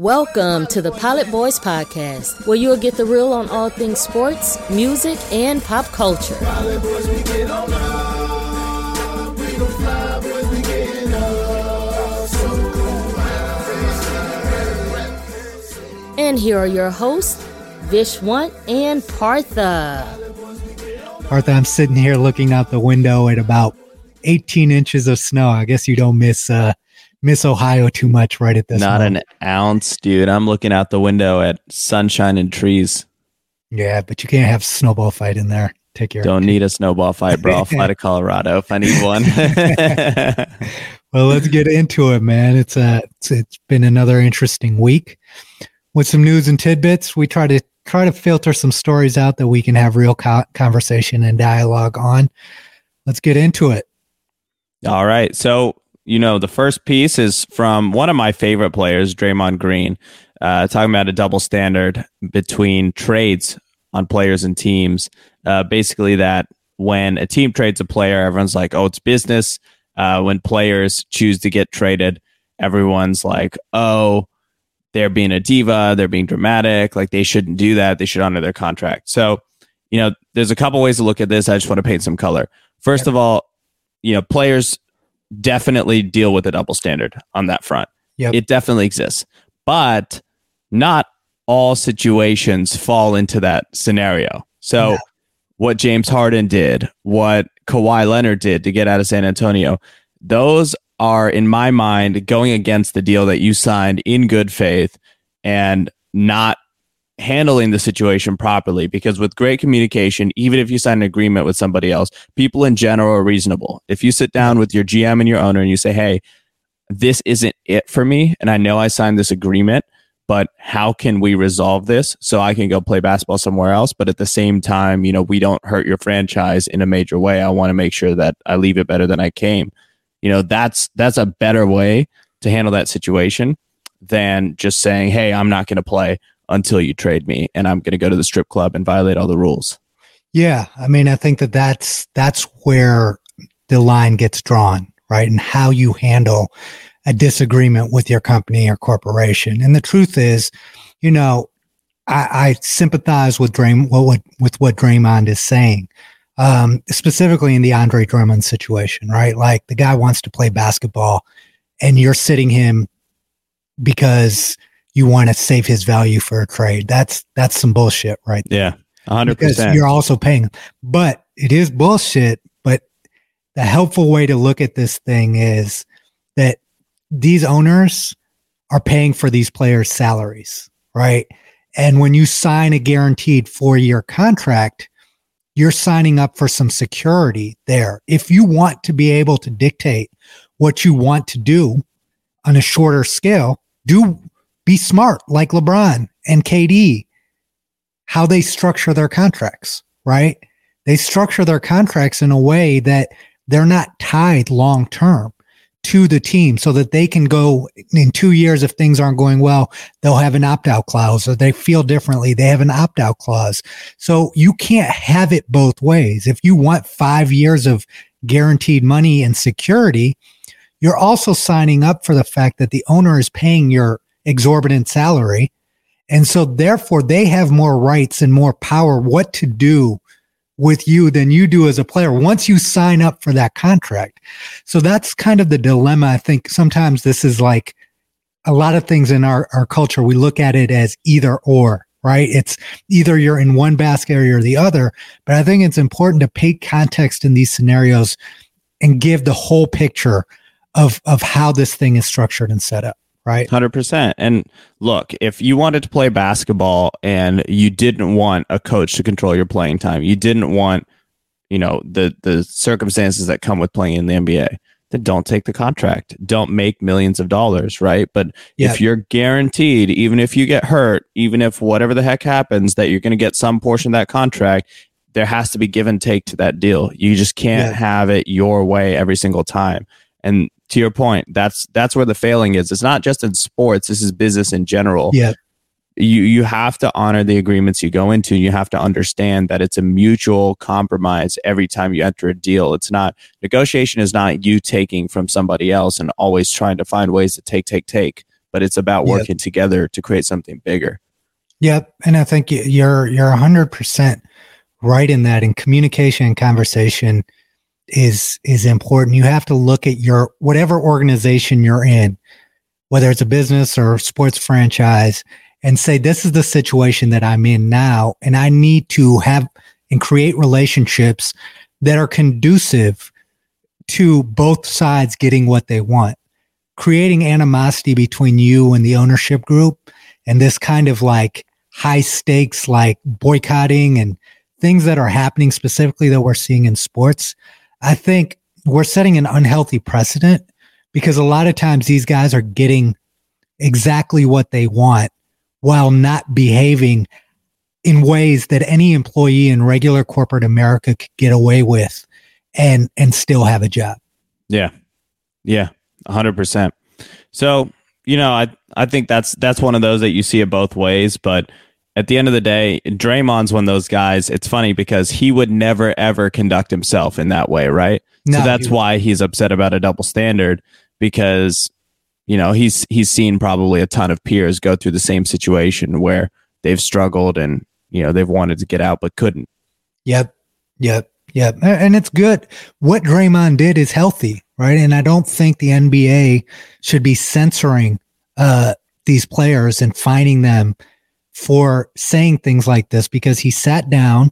Welcome to the Pilot Boys Podcast, where you'll get the real on all things sports, music, and pop culture. And here are your hosts, Vishwant and Partha. Partha, I'm sitting here looking out the window at about 18 inches of snow. I guess you don't miss uh, miss Ohio too much right at this. Not moment. an ounce, dude. I'm looking out the window at sunshine and trees. Yeah, but you can't have snowball fight in there. Take care. Don't need a snowball fight, bro. I'll fly to Colorado if I need one. well, let's get into it, man. It's a it's, it's been another interesting week with some news and tidbits. We try to try to filter some stories out that we can have real co- conversation and dialogue on. Let's get into it. All right. So, you know, the first piece is from one of my favorite players, Draymond Green, uh, talking about a double standard between trades on players and teams. Uh, basically, that when a team trades a player, everyone's like, oh, it's business. Uh, when players choose to get traded, everyone's like, oh, they're being a diva, they're being dramatic, like they shouldn't do that. They should honor their contract. So, you know, there's a couple ways to look at this. I just want to paint some color. First of all, you know, players definitely deal with a double standard on that front. Yep. It definitely exists. But not all situations fall into that scenario. So, No. what James Harden did, what Kawhi Leonard did to get out of San Antonio, those are, in my mind, going against the deal that you signed in good faith and not handling the situation properly. Because with great communication, even if you sign an agreement with somebody else, people in general are reasonable. If you sit down with your GM and your owner and you say, hey, this isn't it for me, and I know I signed this agreement, but how can we resolve this so I can go play basketball somewhere else? But at the same time, you know, we don't hurt your franchise in a major way. I want to make sure that I leave it better than I came. You know, that's that's a better way to handle that situation than just saying, "Hey, I'm not going to play until you trade me, and I'm going to go to the strip club and violate all the rules." Yeah, I mean, I think that that's that's where the line gets drawn, right? And how you handle a disagreement with your company or corporation. And the truth is, you know, I, I sympathize with Draym what, with what Draymond is saying, um, specifically in the Andre Drummond situation, right? Like the guy wants to play basketball, and you're sitting him because you want to save his value for a trade. That's that's some bullshit, right? there Yeah, hundred percent. you're also paying. But it is bullshit. But the helpful way to look at this thing is that these owners are paying for these players' salaries, right? And when you sign a guaranteed four year contract, you're signing up for some security there. If you want to be able to dictate what you want to do on a shorter scale, do be smart like LeBron and KD how they structure their contracts, right? They structure their contracts in a way that they're not tied long term to the team so that they can go in two years if things aren't going well they'll have an opt-out clause or they feel differently they have an opt-out clause so you can't have it both ways if you want five years of guaranteed money and security you're also signing up for the fact that the owner is paying your exorbitant salary and so therefore they have more rights and more power what to do with you than you do as a player once you sign up for that contract. So that's kind of the dilemma. I think sometimes this is like a lot of things in our, our culture. We look at it as either or, right? It's either you're in one basket area or the other. But I think it's important to pay context in these scenarios and give the whole picture of of how this thing is structured and set up, right? Hundred percent. And look, if you wanted to play basketball and you didn't want a coach to control your playing time, you didn't want, you know, the the circumstances that come with playing in the NBA, then don't take the contract. Don't make millions of dollars, right? But Yeah. if you're guaranteed, even if you get hurt, even if whatever the heck happens, that you're going to get some portion of that contract, there has to be give and take to that deal. You just can't Yeah. have it your way every single time. And to your point, that's that's where the failing is. It's not just in sports. This is business in general. Yeah. You you have to honor the agreements you go into. You have to understand that it's a mutual compromise every time you enter a deal. It's not negotiation is not you taking from somebody else and always trying to find ways to take take take. but it's about Yep. working together to create something bigger. Yep, and I think you're you're hundred percent right in that. in communication and conversation is is important. You have to look at your whatever organization you're in, whether it's a business or a sports franchise, and say this is the situation that I'm in now, and I need to have and create relationships that are conducive to both sides getting what they want. Creating animosity between you and the ownership group and this kind of like high stakes like boycotting and things that are happening specifically that we're seeing in sports i think we're setting an unhealthy precedent because a lot of times these guys are getting exactly what they want while not behaving in ways that any employee in regular corporate america could get away with and and still have a job Yeah. Yeah. hundred percent. So, you know, I, I think that's, that's one of those that you see it both ways, but at the end of the day, Draymond's one of those guys. It's funny because he would never ever conduct himself in that way. Right. No, so that's he- why he's upset about a double standard because, you know, he's, he's seen probably a ton of peers go through the same situation where they've struggled and, you know, they've wanted to get out, but couldn't. Yep. Yep. Yep. And it's good. What Draymond did is healthy, right? And I don't think the NBA should be censoring uh, these players and finding them for saying things like this because he sat down,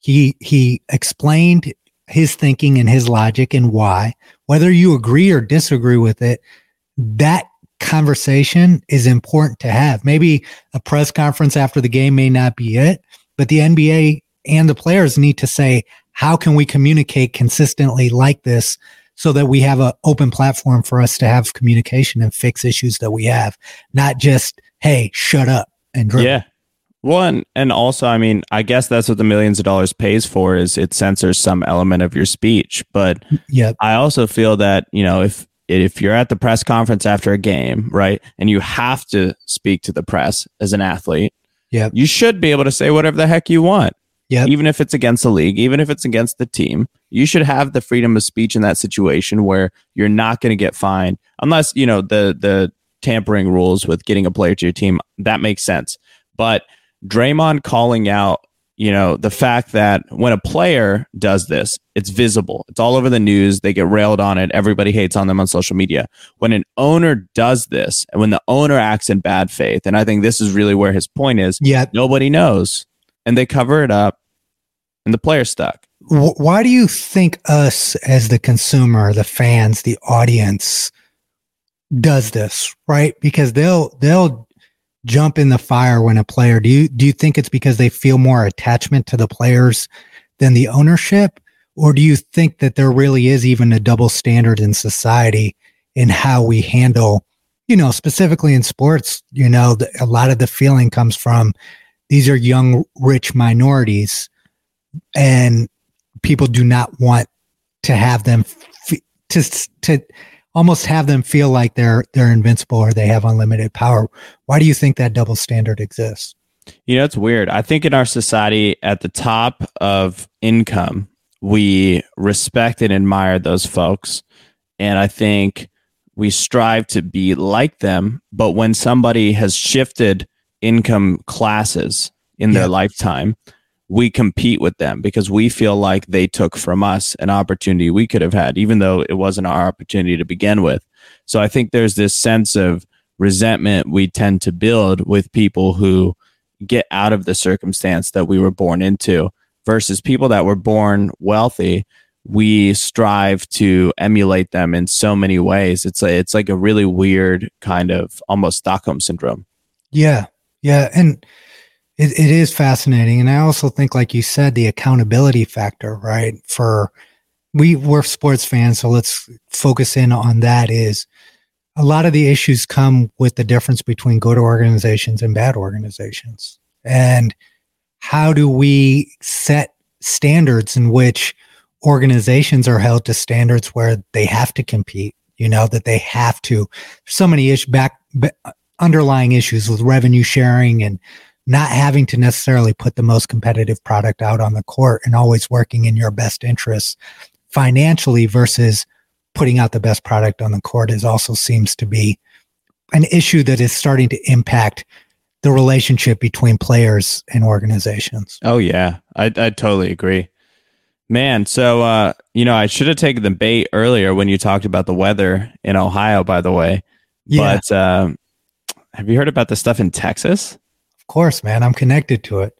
he he explained his thinking and his logic and why. Whether you agree or disagree with it, that conversation is important to have. Maybe a press conference after the game may not be it, but the NBA and the players need to say, how can we communicate consistently like this so that we have an open platform for us to have communication and fix issues that we have, not just, hey, shut up and. Yeah. One and also, I mean, I guess that's what the millions of dollars pays for is it censors some element of your speech. But Yep. I also feel that you know if if you're at the press conference after a game, right, and you have to speak to the press as an athlete, Yep. you should be able to say whatever the heck you want, Yep. even if it's against the league, even if it's against the team. You should have the freedom of speech in that situation where you're not going to get fined unless you know the the tampering rules with getting a player to your team. That makes sense, but Draymond calling out, you know, the fact that when a player does this, it's visible. It's all over the news. They get railed on it. Everybody hates on them on social media. When an owner does this, and when the owner acts in bad faith, and I think this is really where his point is. Yeah. nobody knows, and they cover it up, and the player's stuck. Why do you think us as the consumer, the fans, the audience does this, right? Because they'll they'll jump in the fire when a player do you do you think it's because they feel more attachment to the players than the ownership or do you think that there really is even a double standard in society in how we handle you know specifically in sports you know the, a lot of the feeling comes from these are young rich minorities and people do not want to have them f- to to almost have them feel like they're they're invincible or they have unlimited power. Why do you think that double standard exists? You know, it's weird. I think in our society, at the top of income, we respect and admire those folks. And I think we strive to be like them. But when somebody has shifted income classes in their lifetime, we compete with them because we feel like they took from us an opportunity we could have had, even though it wasn't our opportunity to begin with. So I think there's this sense of resentment we tend to build with people who get out of the circumstance that we were born into versus people that were born wealthy. We strive to emulate them in so many ways. It's like it's like a really weird kind of almost stockholm syndrome. Yeah, yeah, and it, it is fascinating. And I also think, like you said, the accountability factor, right? For we we're sports fans, so let's focus in on that. Is a lot of the issues come with the difference between good organizations and bad organizations, and how do we set standards in which organizations are held to standards where they have to compete you know that they have to so many ish back, underlying issues with revenue sharing and not having to necessarily put the most competitive product out on the court and always working in your best interests financially versus putting out the best product on the court is also seems to be an issue that is starting to impact the relationship between players and organizations. Oh yeah, I I totally agree. Man, so uh, you know, I should have taken the bait earlier when you talked about the weather in Ohio. By the way, yeah. but um, have you heard about the stuff in Texas? Course, man. I'm connected to it.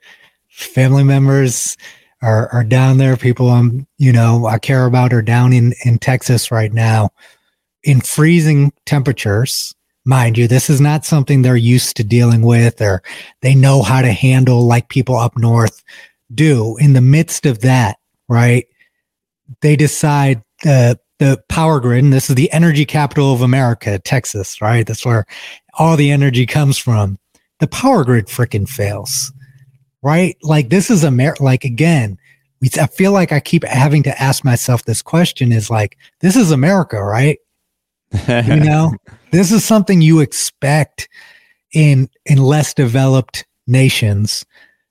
Family members are are down there. People I'm you know I care about are down in in Texas right now in freezing temperatures mind you, this is not something they're used to dealing with or they know how to handle like people up north do. In the midst of that, right? They decide uh, the power grid, and this is the energy capital of America, Texas, right? That's where all the energy comes from. The power grid freaking fails, right? Like this is America. Like again, I feel like I keep having to ask myself this question: Is like this is America, right? you know, this is something you expect in in less developed nations,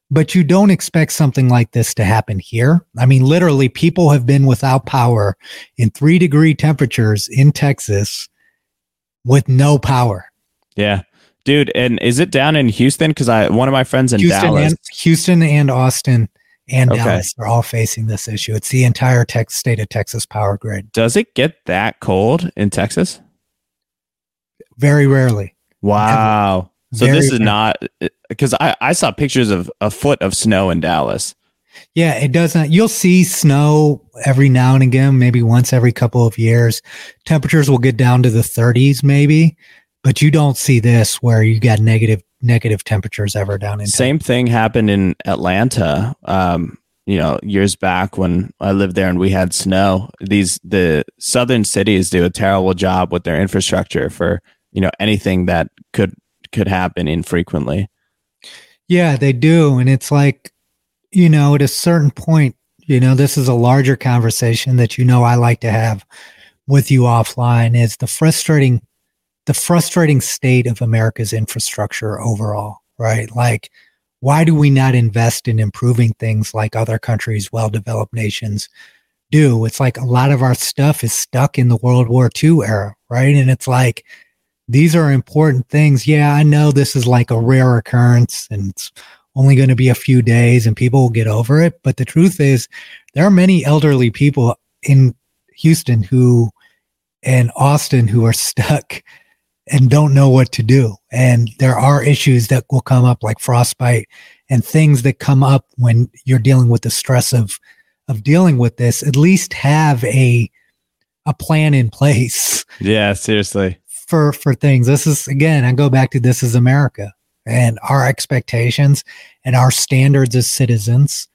but you don't expect something like this to happen here. I mean, literally, people have been without power in three degree temperatures in Texas with no power. Yeah. Dude, and is it down in Houston? Because I one of my friends in Houston Dallas. And, Houston and Austin and okay. Dallas are all facing this issue. It's the entire tech state of Texas power grid. Does it get that cold in Texas? Very rarely. Wow. Never. So Very this is rarely. not because I, I saw pictures of a foot of snow in Dallas. Yeah, it doesn't. You'll see snow every now and again, maybe once every couple of years. Temperatures will get down to the 30s, maybe, but you don't see this where you got negative negative temperatures ever down in. Same thing happened in Atlanta. Um, you know, years back when I lived there and we had snow. These the southern cities do a terrible job with their infrastructure for you know anything that could could happen infrequently yeah they do and it's like you know at a certain point you know this is a larger conversation that you know i like to have with you offline is the frustrating the frustrating state of america's infrastructure overall right like why do we not invest in improving things like other countries well developed nations do it's like a lot of our stuff is stuck in the world war ii era right and it's like these are important things. Yeah, I know this is like a rare occurrence and it's only going to be a few days and people will get over it. But the truth is, there are many elderly people in Houston who and Austin who are stuck and don't know what to do. And there are issues that will come up like frostbite and things that come up when you're dealing with the stress of of dealing with this. At least have a a plan in place. Yeah, seriously for for things. This is again, I go back to this is America and our expectations and our standards as citizens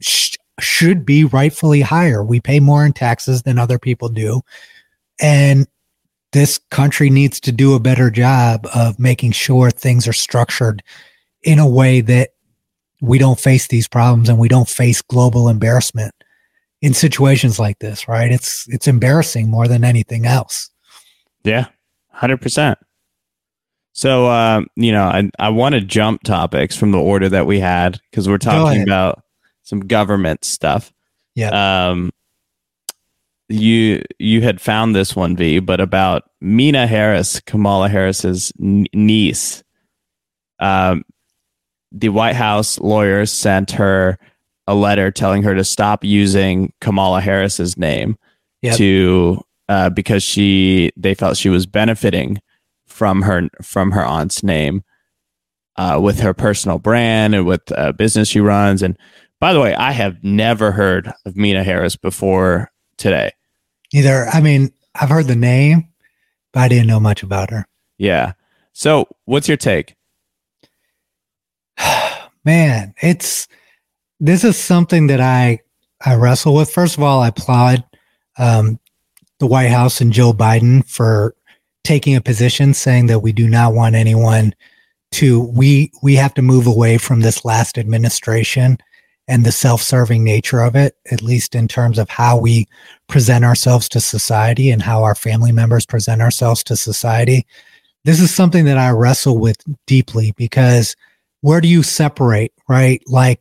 sh- should be rightfully higher. We pay more in taxes than other people do. And this country needs to do a better job of making sure things are structured in a way that we don't face these problems and we don't face global embarrassment in situations like this, right? It's it's embarrassing more than anything else. Yeah. Hundred percent. So, uh, you know, I I want to jump topics from the order that we had because we're talking about some government stuff. Yeah. Um, you you had found this one, V, but about Meena Harris, Kamala Harris's n- niece. Um, the White House lawyers sent her a letter telling her to stop using Kamala Harris's name yep. to uh, because she they felt she was benefiting from her from her aunt's name uh, with her personal brand and with uh, business she runs. And by the way, I have never heard of Meena Harris before today. Either. I mean, I've heard the name, but I didn't know much about her. Yeah. So, what's your take? Man, it's this is something that I I wrestle with. First of all, I applaud um, the White House and Joe Biden for taking a position saying that we do not want anyone to we we have to move away from this last administration and the self-serving nature of it at least in terms of how we present ourselves to society and how our family members present ourselves to society this is something that i wrestle with deeply because where do you separate right like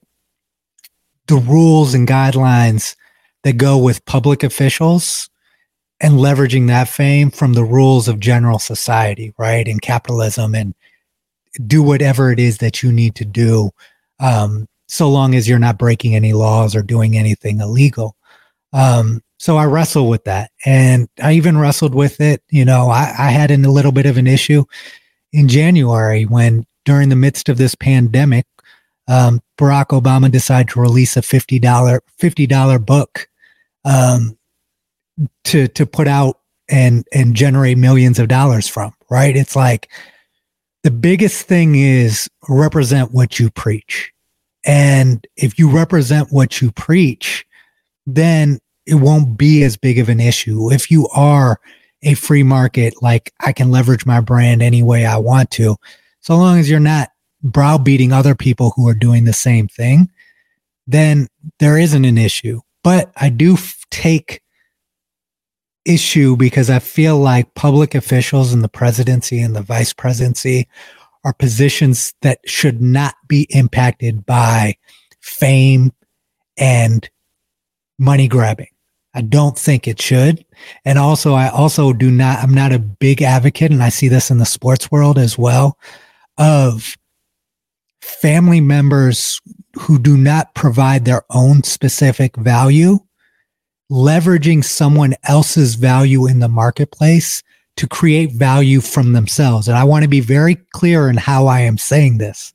the rules and guidelines that go with public officials and leveraging that fame from the rules of general society, right? And capitalism and do whatever it is that you need to do. Um, so long as you're not breaking any laws or doing anything illegal. Um, so I wrestle with that. And I even wrestled with it. You know, I, I had a little bit of an issue in January when, during the midst of this pandemic, um, Barack Obama decided to release a $50, $50 book um, to, to put out and, and generate millions of dollars from, right? It's like the biggest thing is represent what you preach. And if you represent what you preach, then it won't be as big of an issue. If you are a free market, like I can leverage my brand any way I want to, so long as you're not browbeating other people who are doing the same thing, then there isn't an issue. But I do f- take issue because I feel like public officials in the presidency and the vice presidency are positions that should not be impacted by fame and money grabbing. I don't think it should. And also, I also do not, I'm not a big advocate, and I see this in the sports world as well, of family members who do not provide their own specific value, leveraging someone else's value in the marketplace to create value from themselves. And I want to be very clear in how I am saying this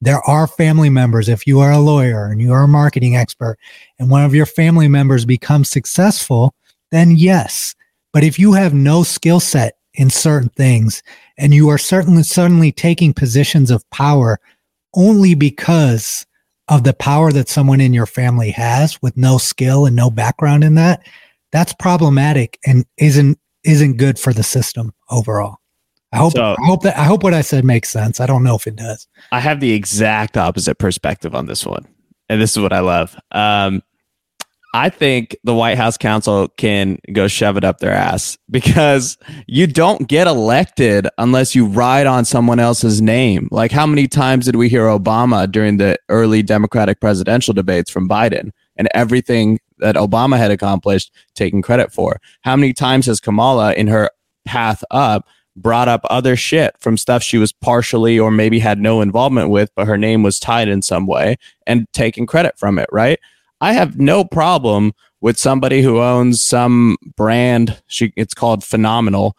there are family members. If you are a lawyer and you are a marketing expert and one of your family members becomes successful, then yes. But if you have no skill set in certain things and you are certainly suddenly taking positions of power only because of the power that someone in your family has with no skill and no background in that, that's problematic and isn't isn't good for the system overall. I hope so, I hope that I hope what I said makes sense. I don't know if it does. I have the exact opposite perspective on this one. And this is what I love. Um, I think the White House counsel can go shove it up their ass because you don't get elected unless you ride on someone else's name. Like, how many times did we hear Obama during the early Democratic presidential debates from Biden and everything that Obama had accomplished taking credit for? How many times has Kamala in her path up brought up other shit from stuff she was partially or maybe had no involvement with, but her name was tied in some way and taking credit from it, right? I have no problem with somebody who owns some brand. She, it's called Phenomenal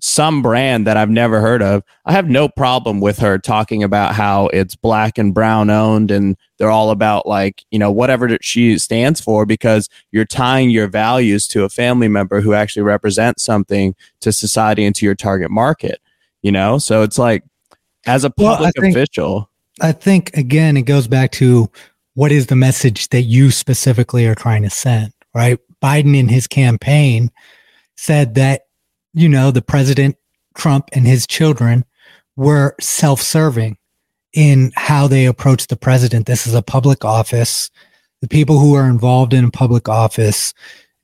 some brand that I've never heard of, I have no problem with her talking about how it's black and brown owned and they're all about like, you know, whatever she stands for because you're tying your values to a family member who actually represents something to society and to your target market, you know? So it's like as a public well, I think, official. I think again, it goes back to what is the message that you specifically are trying to send, right? Biden in his campaign said that you know, the president, Trump, and his children were self serving in how they approached the president. This is a public office. The people who are involved in a public office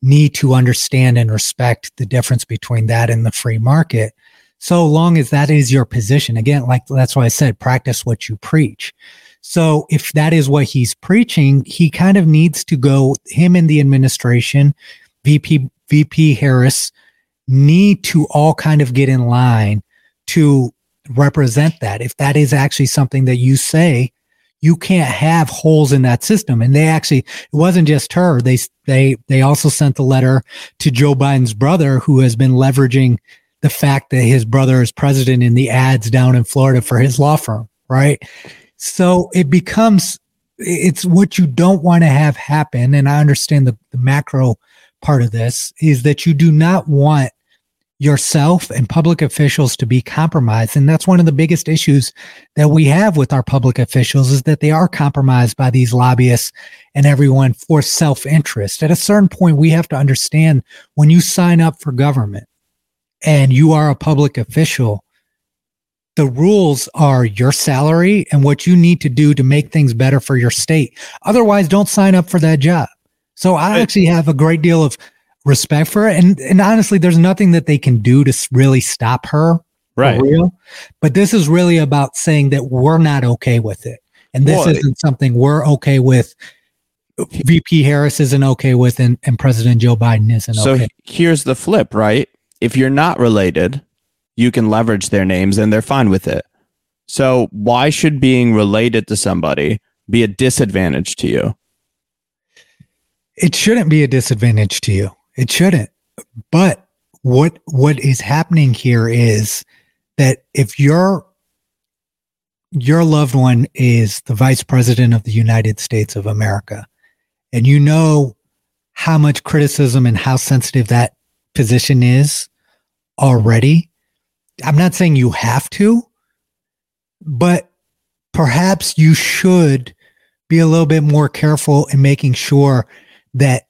need to understand and respect the difference between that and the free market. So long as that is your position, again, like that's why I said, practice what you preach. So if that is what he's preaching, he kind of needs to go, him and the administration, VP, VP Harris, need to all kind of get in line to represent that. If that is actually something that you say, you can't have holes in that system. And they actually, it wasn't just her. They, they, they also sent the letter to Joe Biden's brother, who has been leveraging the fact that his brother is president in the ads down in Florida for his law firm. Right. So it becomes, it's what you don't want to have happen. And I understand the, the macro part of this is that you do not want yourself and public officials to be compromised. And that's one of the biggest issues that we have with our public officials is that they are compromised by these lobbyists and everyone for self-interest. At a certain point we have to understand when you sign up for government and you are a public official the rules are your salary and what you need to do to make things better for your state. Otherwise don't sign up for that job. So i actually have a great deal of respect for her. And and honestly, there's nothing that they can do to really stop her. Right. Real. But this is really about saying that we're not okay with it. And this well, isn't something we're okay with VP Harris isn't okay with and, and President Joe Biden isn't okay. so okay. here's the flip, right? If you're not related, you can leverage their names and they're fine with it. So why should being related to somebody be a disadvantage to you? It shouldn't be a disadvantage to you. It shouldn't. But what what is happening here is that if your your loved one is the vice president of the United States of America and you know how much criticism and how sensitive that position is already I'm not saying you have to but perhaps you should be a little bit more careful in making sure that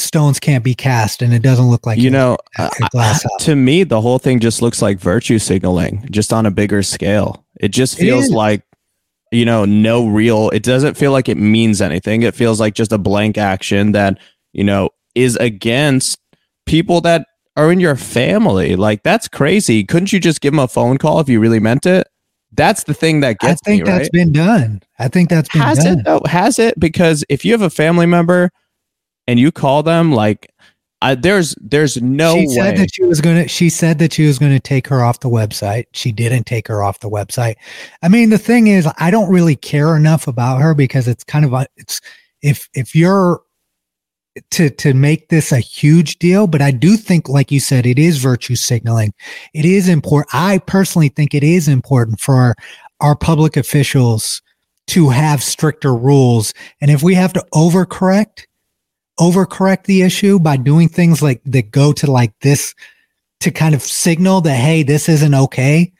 stones can't be cast and it doesn't look like you know a, a glass uh, to me the whole thing just looks like virtue signaling just on a bigger scale it just feels is. like you know no real it doesn't feel like it means anything it feels like just a blank action that you know is against people that are in your family like that's crazy couldn't you just give them a phone call if you really meant it that's the thing that gets me. I think me that's right been done. I think that's been has done. it though has it because if you have a family member and you call them like I, there's there's no she way said that she was gonna. She said that she was gonna take her off the website. She didn't take her off the website. I mean, the thing is, I don't really care enough about her because it's kind of a. It's if if you're to to make this a huge deal, but I do think, like you said, it is virtue signaling. It is important. I personally think it is important for our, our public officials to have stricter rules, and if we have to overcorrect overcorrect the issue by doing things like that go to like this to kind of signal that hey this isn't okay.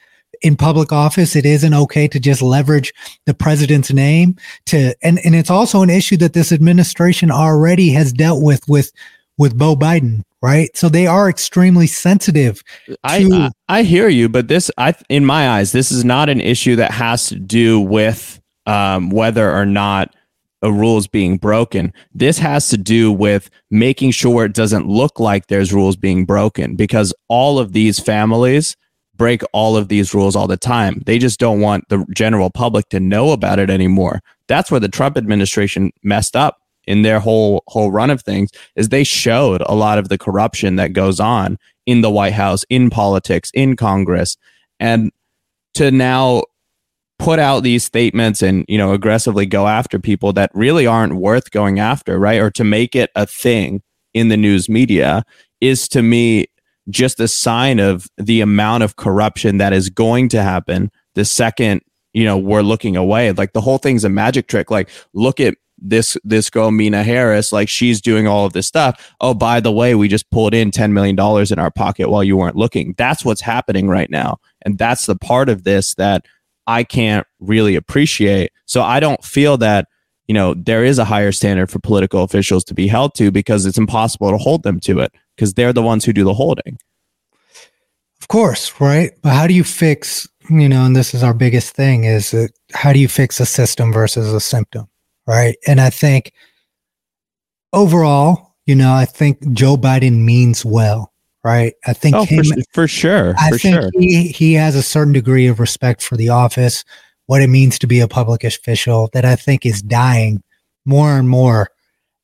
In public office it isn't okay to just leverage the president's name to and and it's also an issue that this administration already has dealt with with with Beau Biden right? So they are extremely sensitive I, I I hear you, but this I in my eyes this is not an issue that has to do with um, whether or not a rule is being broken. This has to do with making sure it doesn't look like there's rules being broken because all of these families break all of these rules all the time. They just don't want the general public to know about it anymore. That's where the Trump administration messed up in their whole whole run of things is they showed a lot of the corruption that goes on in the White House, in politics, in Congress, and to now put out these statements and you know aggressively go after people that really aren't worth going after, right? Or to make it a thing in the news media is to me just a sign of the amount of corruption that is going to happen the second you know we're looking away. Like the whole thing's a magic trick. Like look at this this girl Meena Harris. Like she's doing all of this stuff. Oh by the way we just pulled in 10 million dollars in our pocket while you weren't looking. That's what's happening right now. And that's the part of this that I can't really appreciate so I don't feel that you know there is a higher standard for political officials to be held to because it's impossible to hold them to it because they're the ones who do the holding Of course, right? But how do you fix, you know, and this is our biggest thing is that how do you fix a system versus a symptom, right? And I think overall, you know, I think Joe Biden means well, right? I think oh him, for, for sure I for think sure he he has a certain degree of respect for the office, what it means to be a public official that I think is dying more and more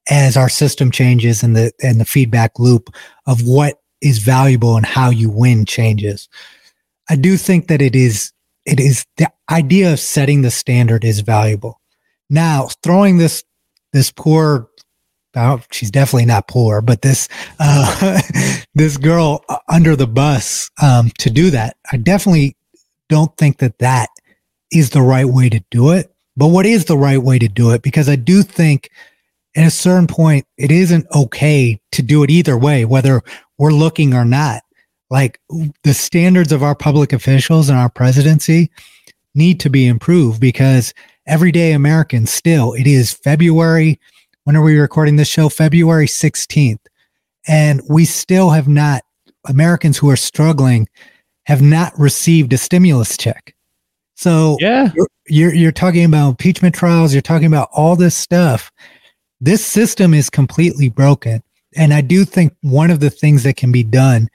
as our system changes and the and the feedback loop of what is valuable and how you win changes. I do think that it is it is the idea of setting the standard is valuable. Now, throwing this this poor she's definitely not poor, but this uh, this girl uh, under the bus um, to do that, I definitely don't think that that is the right way to do it. But what is the right way to do it? Because I do think at a certain point, it isn't okay to do it either way, whether we're looking or not. Like the standards of our public officials and our presidency need to be improved because everyday Americans still, it is February. When are we recording this show? February 16th. And we still have not, Americans who are struggling have not received a stimulus check. So yeah you're, you're you're talking about impeachment trials you're talking about all this stuff this system is completely broken and i do think one of the things that can be done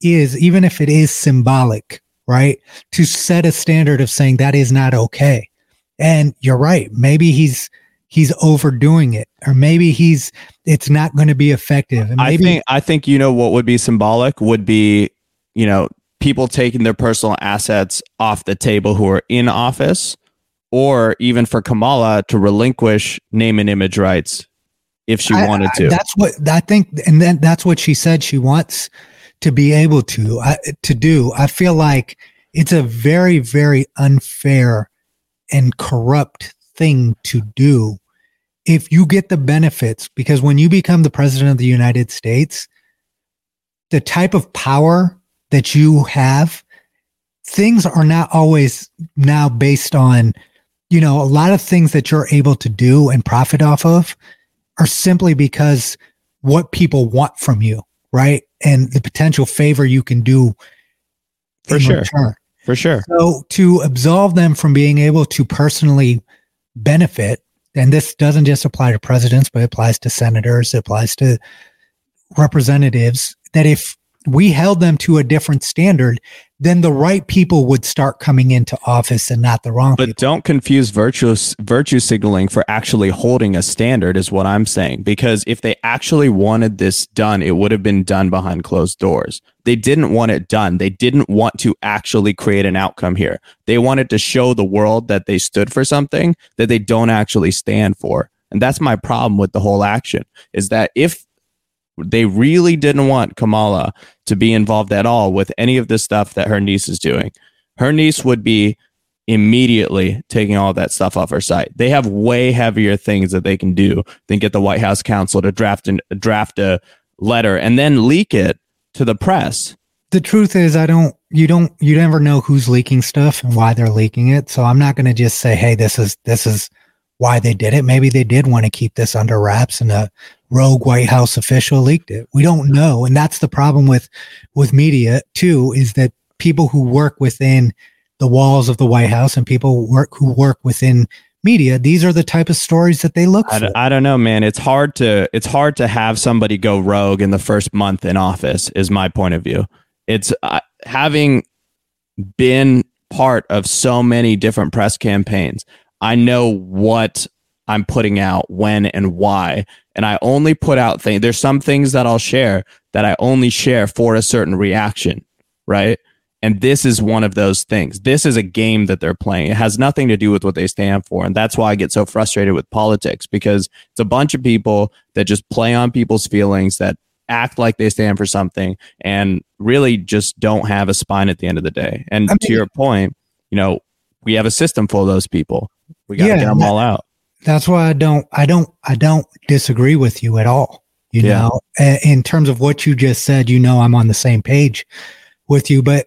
is even if it is symbolic right to set a standard of saying that is not okay and you're right maybe he's he's overdoing it or maybe he's it's not going to be effective. And I think I think you know what would be symbolic would be you know people taking their personal assets off the table who are in office, or even for Kamala to relinquish name and image rights if she I- wanted I- to. that's what i think and then that's what she said she wants to be able to I, to do. I feel like it's a very very unfair and corrupt thing to do if you get the benefits because when you become the president of the united states the type of power that you have things are not always now based on you know a lot of things that you're able to do and profit off of are simply because what people want from you right and the potential favor you can do For in sure. return. for sure. So to absolve them from being able to personally benefit, and this doesn't just apply to presidents, but it applies to senators, it applies to representatives, that if we held them to a different standard, then the right people would start coming into office and not the wrong But people. don't confuse virtue virtue signaling for actually holding a standard is what I'm saying because if they actually wanted this done it would have been done behind closed doors. They didn't want it done. They didn't want to actually create an outcome here. They wanted to show the world that they stood for something that they don't actually stand for. And that's my problem with the whole action is that if they really didn't want Kamala to be involved at all with any of the stuff that her niece is doing. Her niece would be immediately taking all that stuff off her site. They have way heavier things that they can do than get the White House counsel to draft an, draft a letter and then leak it to the press. the truth is i don't you don't you never know who's leaking stuff and why they're leaking it so i'm not going to just say hey this is this is why they did it maybe they did want to keep this under wraps and a rogue white house official leaked it we don't know and that's the problem with with media too is that people who work within the walls of the white house and people work who work within media these are the type of stories that they look I, for I don't know, man. It's hard to it's hard to have somebody go rogue in the first month in office. Is my point of view. It's uh, having been part of so many different press campaigns. I know what I'm putting out when and why, and I only put out things. There's some things that I'll share that I only share for a certain reaction, right? And this is one of those things. This is a game that they're playing. It has nothing to do with what they stand for. And that's why I get so frustrated with politics because it's a bunch of people that just play on people's feelings, that act like they stand for something, and really just don't have a spine at the end of the day. And I to your point, you know, we have a system full of those people. We got to Yeah, get them that- all out. that's why I don't I don't I don't disagree with you at all. You Yeah. know, A- in terms of what you just said, you know I'm on the same page with you, but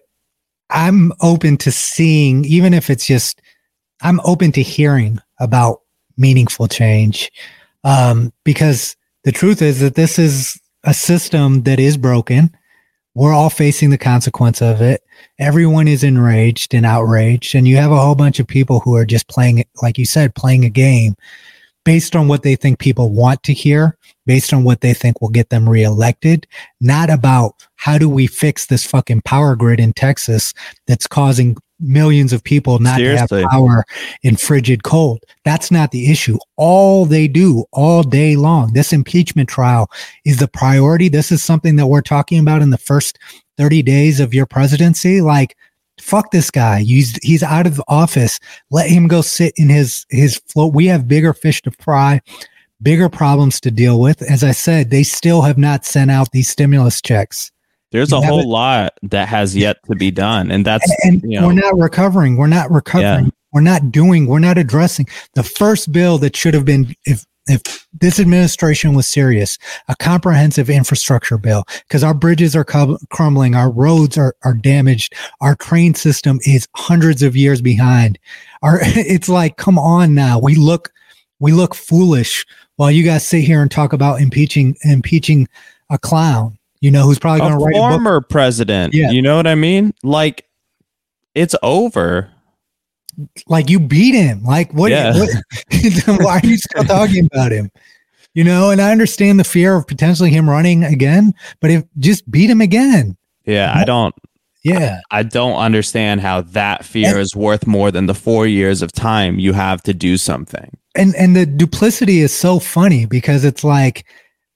I'm open to seeing even if it's just I'm open to hearing about meaningful change. Um because the truth is that this is a system that is broken. We're all facing the consequence of it. Everyone is enraged and outraged. And you have a whole bunch of people who are just playing it, like you said, playing a game based on what they think people want to hear, based on what they think will get them reelected, not about how do we fix this fucking power grid in Texas that's causing millions of people not Seriously. to have power in frigid cold. That's not the issue. All they do all day long, this impeachment trial is the priority. This is something that we're talking about in the first 30 days of your presidency. Like, fuck this guy. He's he's out of office. Let him go sit in his his float. We have bigger fish to fry, bigger problems to deal with. As I said, they still have not sent out these stimulus checks. There's You a whole lot that has yet to be done. And that's, And you know, we're not recovering. We're not recovering. We're not doing, we're not addressing the first bill that should have been if if this administration was serious, a comprehensive infrastructure bill, because our bridges are crumbling, our roads are, are damaged, our train system is hundreds of years behind. Our it's like, come on now. We look we look foolish while you guys sit here and talk about impeaching impeaching a clown, you know, who's probably going to write a former president. Yeah. You know what I mean? Like, it's over. Like you beat him. Like what? Yeah. what why are you still talking about him? You know, and I understand the fear of potentially him running again, but if just beat him again, Yeah, I don't. Yeah. I don't understand how that fear And- is worth more than the four years of time you have to do something. and and the duplicity is so funny because it's like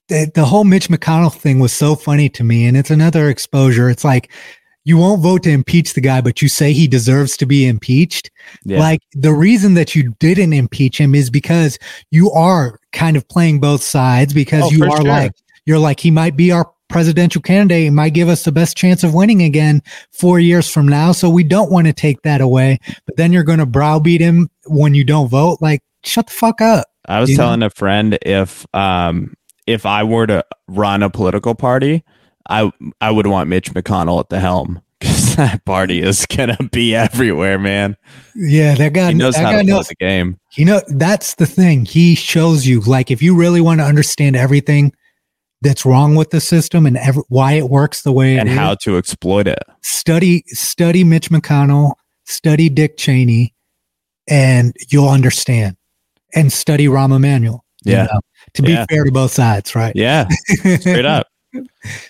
the, the whole Mitch McConnell thing was so funny to me, and it's another exposure. It's like you won't vote to impeach the guy, but you say he deserves to be impeached. Yeah. Like the reason that you didn't impeach him is because you are kind of playing both sides because Oh, you are sure. like you're like he might be our presidential candidate he might give us the best chance of winning again four years from now so we don't want to take that away but then you're going to browbeat him when you don't vote like shut the fuck up I was you know? telling a friend if um if I were to run a political party, I I would want Mitch McConnell at the helm because that party is gonna be everywhere, man. yeah that guy He knows how to play the game. you know that's the thing he shows you like if you really want to understand everything that's wrong with the system and why it works the way and is, how to exploit it. study study Mitch McConnell, study Dick Cheney, and you'll understand. And study Rahm Emanuel. you Yeah. know, to be Yeah. fair to both sides, right? Yeah, straight up.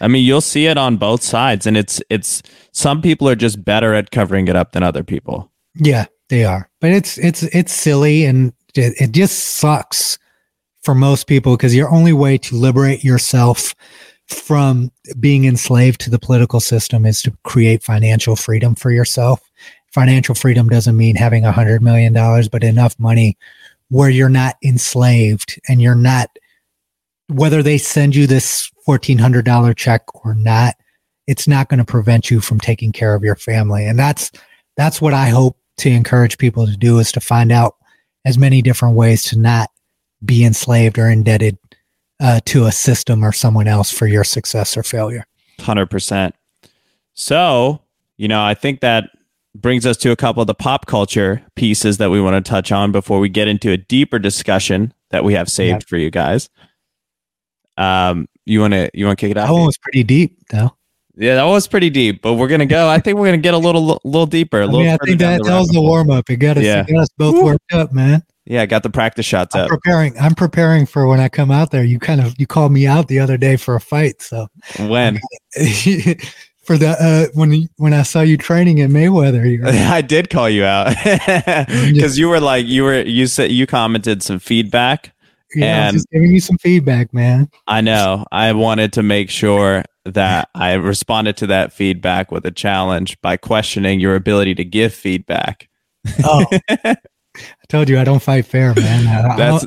I mean, you'll see it on both sides, and it's it's some people are just better at covering it up than other people. Yeah, they are. But it's it's it's silly and it, it just sucks for most people because your only way to liberate yourself from being enslaved to the political system is to create financial freedom for yourself. Financial freedom doesn't mean having a hundred million dollars, but enough money where you're not enslaved and you're not whether they send you this fourteen hundred dollar check or not, it's not going to prevent you from taking care of your family. And that's that's what I hope to encourage people to do is to find out as many different ways to not be enslaved or indebted uh, to a system or someone else for your success or failure. Hundred percent. So, you know, I think that brings us to a couple of the pop culture pieces that we want to touch on before we get into a deeper discussion that we have saved Yeah. for you guys. Um, you want to you want to kick it out? That one was pretty deep, though. yeah, that was pretty deep, but we're gonna go. I think we're gonna get a little little deeper. A I little mean, I think that, the was the warm up. It got us, Yeah. it got us both Woo. worked up, man. Yeah, I got the practice shots I'm up. preparing. I'm preparing for when I come out there. You kind of you called me out the other day for a fight, so When for the uh, when when I saw you training at Mayweather, were, I did call you out because you were like you were you said you commented some feedback. Yeah, I was And- just giving you some feedback, man. I know. I wanted to make sure that I responded to that feedback with a challenge by questioning your ability to give feedback. Oh, I told you I don't fight fair, man. I, That's-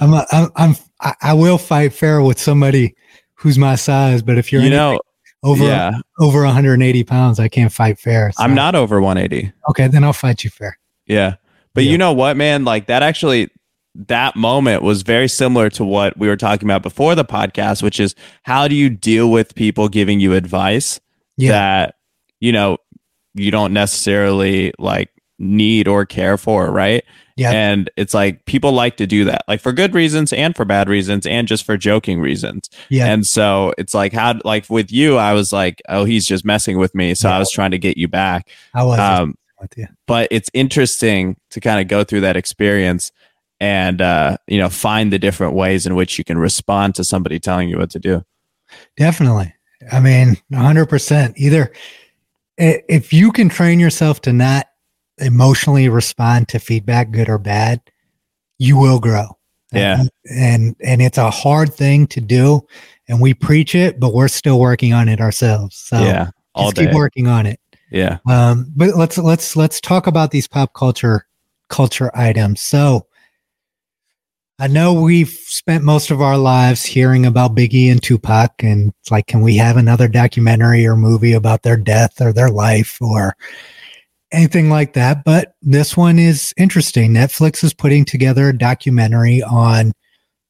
I'm, a, I'm, I'm, I, I will fight fair with somebody who's my size, but if you're you know, over yeah, over 180 pounds, I can't fight fair. so- I'm not over 180. okay. Then I'll fight you fair. Yeah. But Yeah. you know what, man? Like that actually, that moment was very similar to what we were talking about before the podcast, which is how do you deal with people giving you advice Yeah. that, you know, you don't necessarily like need or care for, right? Yeah. And it's like people like to do that, like for good reasons and for bad reasons and just for joking reasons. Yeah. And so it's like, how, like with you, I was like, oh, he's just messing with me. So I was trying to get you back. I was Um, but it's interesting to kind of go through that experience and uh, you know find the different ways in which you can respond to somebody telling you what to do. Definitely. I mean, 100%. Either if you can train yourself to not emotionally respond to feedback, good or bad, you will grow. Yeah. And, and and it's a hard thing to do and we preach it, but we're still working on it ourselves. So yeah, all just day. keep working on it. Yeah, Um, but let's let's let's talk about these pop culture culture items. So I know we've spent most of our lives hearing about Biggie and Tupac, and it's like, can we have another documentary or movie about their death or their life or anything like that? But this one is interesting. Netflix is putting together a documentary on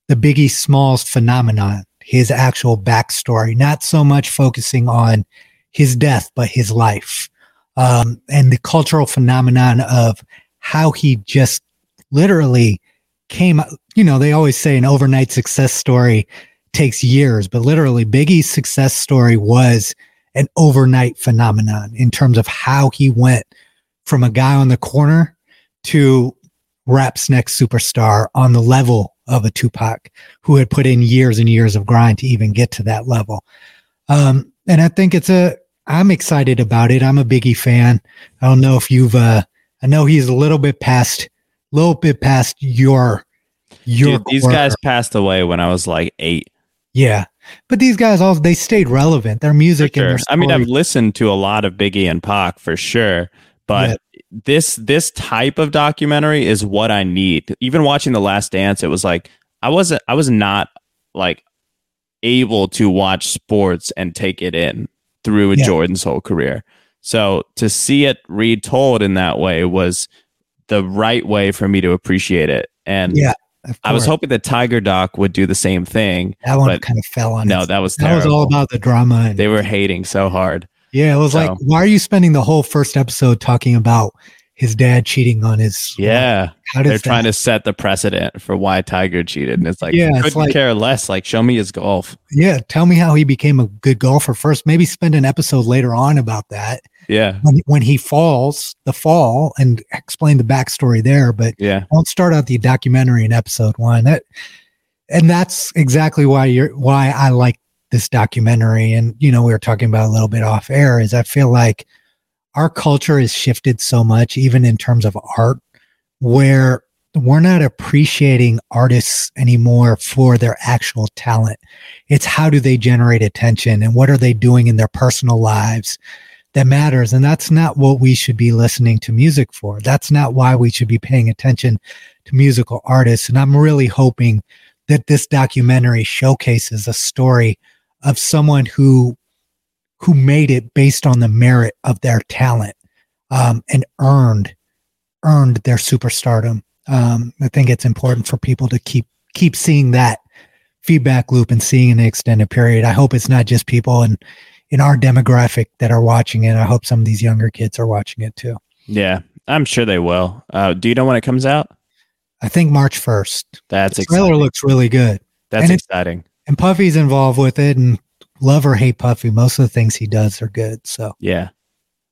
the Biggie Smalls phenomenon, his actual backstory, not so much focusing on his death, but his life um, and the cultural phenomenon of how he just literally came. You know, they always say an overnight success story takes years, but literally, Biggie's success story was an overnight phenomenon in terms of how he went from a guy on the corner to rap's next superstar on the level of a Tupac who had put in years and years of grind to even get to that level. Um, and I think it's a I'm excited about it. I'm a Biggie fan. I don't know if you've. uh I know he's a little bit past, little bit past your your. Dude, these guys passed away when I was like eight. Yeah, but these guys all they stayed relevant. Their music and Sure. their. I mean, I've listened to a lot of Biggie and Pac for sure, but this this type of documentary is what I need. Even watching The Last Dance, it was like I wasn't I was not like able to watch sports and take it in through Yeah. Jordan's whole career. So to see it retold in that way was the right way for me to appreciate it. And Yeah, I was hoping that Tiger Doc would do the same thing. that one but kind of fell on. No, its- that was that was all about the drama. And, they were hating so hard. yeah, it was like, why are you spending the whole first episode talking about his dad cheating on his? Yeah. how does They're that, trying to set the precedent for why Tiger cheated. And it's like, Yeah, couldn't like- care less. Like, show me his golf. Yeah, tell me how he became a good golfer first. Maybe spend an episode later on about that Yeah. when when he falls, the fall, and explain the backstory there. But Yeah. don't start out the documentary in episode one. That, and that's exactly why you're why I like this documentary. And you know, we were talking about a little bit off air. Is I feel like our culture has shifted so much, even in terms of art, where we're not appreciating artists anymore for their actual talent. It's how do they generate attention and what are they doing in their personal lives that matters. And that's not what we should be listening to music for. That's not why we should be paying attention to musical artists. And I'm really hoping that this documentary showcases a story of someone who who made it based on the merit of their talent um, and earned earned their superstardom. Um, I think it's important for people to keep keep seeing that feedback loop and seeing an extended period. I hope it's not just people in in our demographic that are watching it. I hope some of these younger kids are watching it too. Yeah. I'm sure they will. Uh, do you know when it comes out? I think March first. That's The trailer exciting. looks really good, That's and exciting. and Puffy's involved with it. And love or hate Puffy, most of the things he does are good. So Yeah.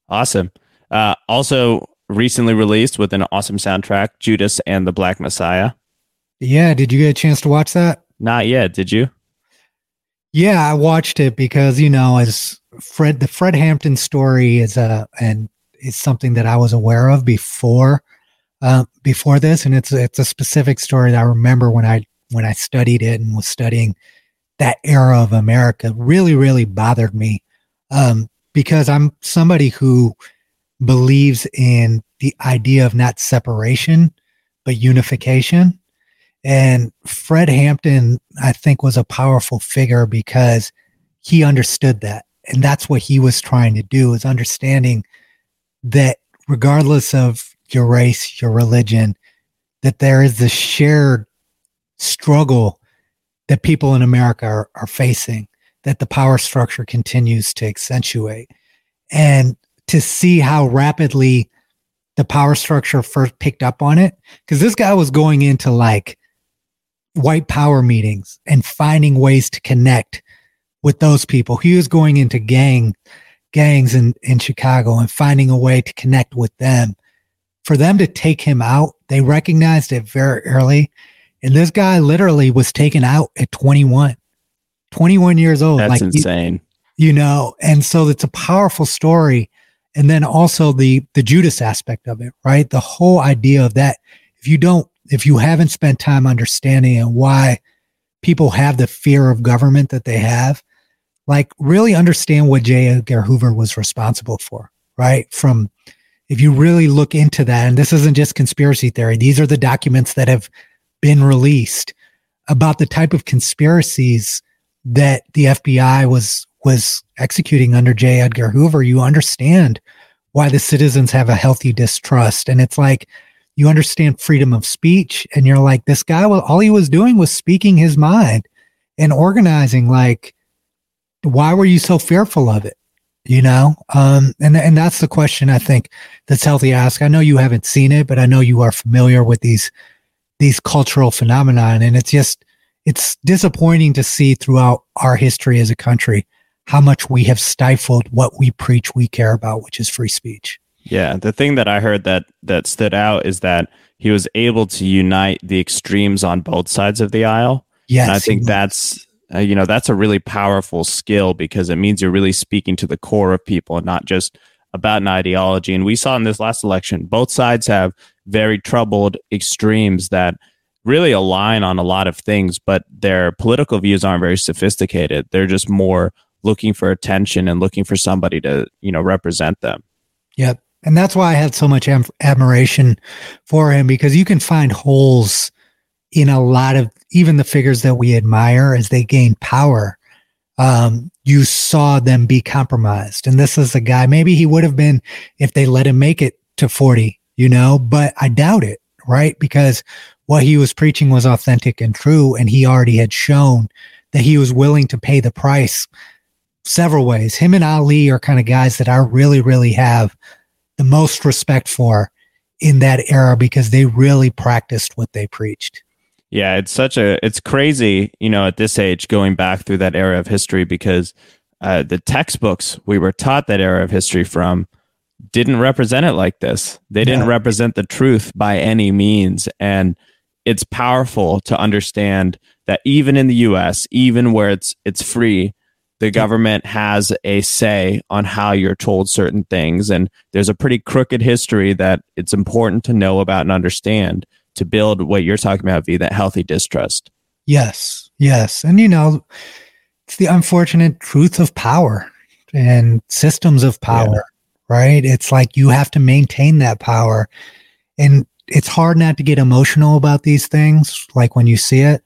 Awesome. Uh, also recently released with an awesome soundtrack, Judas and the Black Messiah. yeah, did you get a chance to watch that? Not yet. Did you? Yeah, I watched it because you know, as Fred, the Fred Hampton story is a and is something that I was aware of before, uh, before this, and it's it's a specific story that I remember when I when I studied it and was studying that era of America. Really, really bothered me um, because I'm somebody who believes in the idea of not separation but unification. And Fred Hampton, I think, was a powerful figure because he understood that. And that's what he was trying to do is understanding that regardless of your race, your religion, that there is this shared struggle that people in America are, are facing, that the power structure continues to accentuate. And to see how rapidly the power structure first picked up on it, because this guy was going into like white power meetings and finding ways to connect with those people. He was going into gang gangs in, in Chicago and finding a way to connect with them. For them to take him out, they recognized it very early. And this guy literally was taken out at 21, 21 years old. That's like insane. you know and so it's a powerful story. And then also the the judas aspect of it right? The whole idea of that. If you don't if you haven't spent time understanding and why people have the fear of government that they have like really understand what j. Edgar hoover was responsible for right? From if you really look into that and this isn't just conspiracy theory these are the documents that have been released about the type of conspiracies that the FBI was was executing under J. Edgar Hoover, you understand why the citizens have a healthy distrust. And it's like you understand freedom of speech, and you're like, this guy was all he was doing was speaking his mind and organizing. Like, why were you so fearful of it? You know? Um, and and that's the question I think that's healthy to ask. I know you haven't seen it, but I know you are familiar with these these cultural phenomenon. And it's just it's disappointing to see throughout our history as a country how much we have stifled what we preach we care about, which is free speech. Yeah, the thing that I heard that that stood out is that he was able to unite the extremes on both sides of the aisle. Yes, and I think that's uh, you know that's a really powerful skill because it means you're really speaking to the core of people and not just about an ideology. And we saw in this last election, both sides have very troubled extremes that really align on a lot of things, but their political views aren't very sophisticated. They're just more looking for attention and looking for somebody to, you know, represent them. Yep. And that's why I had so much am- admiration for him because you can find holes in a lot of even the figures that we admire as they gain power. Um, you saw them be compromised. And this is a guy, maybe he would have been if they let him make it to 40, you know, but I doubt it, right? Because what he was preaching was authentic and true. And he already had shown that he was willing to pay the price several ways. Him and Ali are kind of guys that I really, really have the most respect for in that era because they really practiced what they preached. Yeah, it's such a it's crazy, you know, at this age going back through that era of history because uh, the textbooks we were taught that era of history from didn't represent it like this. They didn't yeah. represent the truth by any means, and it's powerful to understand that even in the U.S., even where it's it's free, the government has a say on how you're told certain things, and there's a pretty crooked history that it's important to know about and understand to build what you're talking about, V, that healthy distrust. Yes, yes. And, you know, it's the unfortunate truth of power and systems of power, yeah. Right? It's like you have to maintain that power. And it's hard not to get emotional about these things, like when you see it,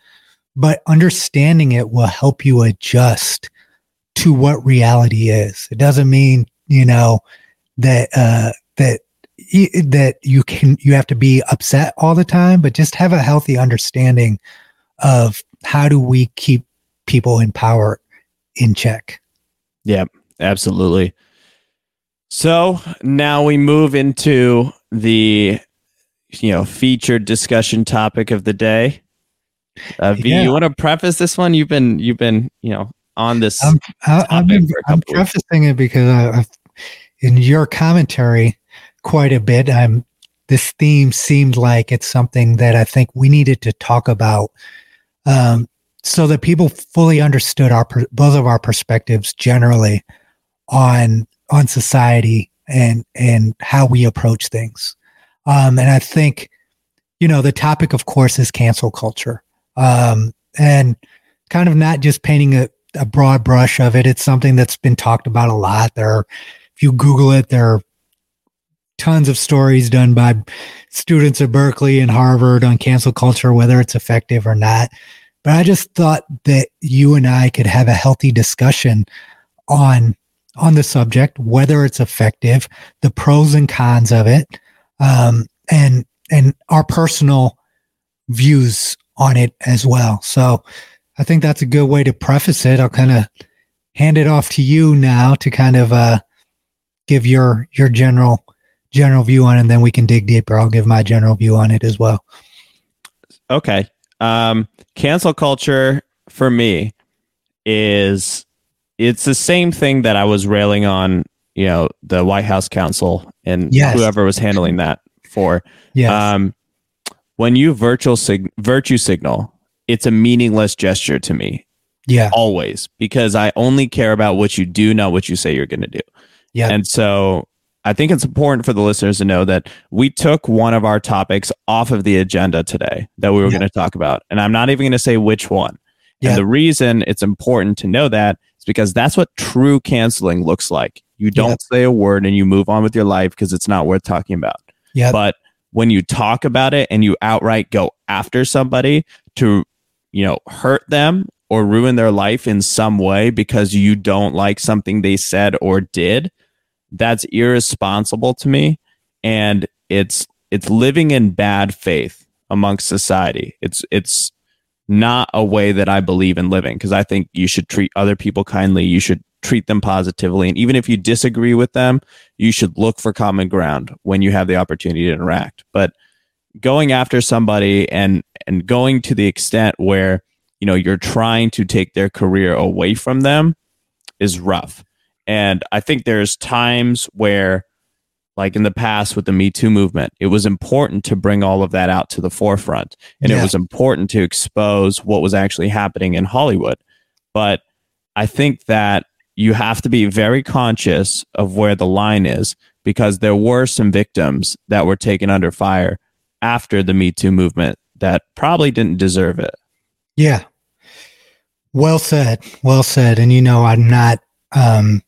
but understanding it will help you adjust to what reality is. It doesn't mean, you know, that, uh, that that you can you have to be upset all the time but just have a healthy understanding of how do we keep people in power in check yeah absolutely so now we move into the you know featured discussion topic of the day uh, v yeah. you want to preface this one you've been you've been you know on this i'm, I, been, I'm prefacing it because I, I've, in your commentary quite a bit. I'm this theme seemed like it's something that I think we needed to talk about um, so that people fully understood our both of our perspectives generally on on society and and how we approach things. Um, and I think you know the topic, of course, is cancel culture, um, and kind of not just painting a, a broad brush of it. It's something that's been talked about a lot. There, are, if you Google it, there are tons of stories done by students at Berkeley and Harvard on cancel culture, whether it's effective or not. But I just thought that you and I could have a healthy discussion on on the subject, whether it's effective, the pros and cons of it, um, and and our personal views on it as well. So I think that's a good way to preface it. I'll kind of hand it off to you now to kind of uh, give your your general general view on it, and then we can dig deeper. I'll give my general view on it as well. Okay. Um, cancel culture for me is it's the same thing that I was railing on, you know, the White House counsel and yes. whoever was handling that for. Yes. Um, when you virtual sig- virtue signal, it's a meaningless gesture to me. Yeah. Always because I only care about what you do, not what you say you're going to do. Yeah. And so I think it's important for the listeners to know that we took one of our topics off of the agenda today that we were yeah. going to talk about. And I'm not even going to say which one. Yeah. And the reason it's important to know that because that's what true canceling looks like. You don't yeah. say a word and you move on with your life because it's not worth talking about. Yeah. But when you talk about it and you outright go after somebody to, you know, hurt them or ruin their life in some way because you don't like something they said or did, that's irresponsible to me and it's it's living in bad faith amongst society it's it's not a way that i believe in living because i think you should treat other people kindly. You should treat them positively. And even if you disagree with them you should look for common ground when you have the opportunity to interact. But going after somebody and and going to the extent where you know you're trying to take their career away from them is rough. And I think there's times where, like in the past with the Me Too movement, it was important to bring all of that out to the forefront. And yeah. it was important to expose what was actually happening in Hollywood. But I think that you have to be very conscious of where the line is because there were some victims that were taken under fire after the Me Too movement that probably didn't deserve it. Yeah. Well said. Well said. And you know, I'm not um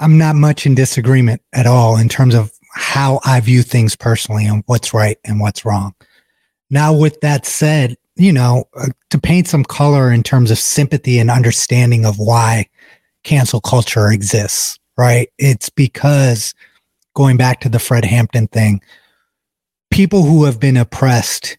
I'm not much in disagreement at all in terms of how I view things personally and what's right and what's wrong. Now, with that said, you know, uh, to paint some color in terms of sympathy and understanding of why cancel culture exists, right? It's because going back to the Fred Hampton thing, people who have been oppressed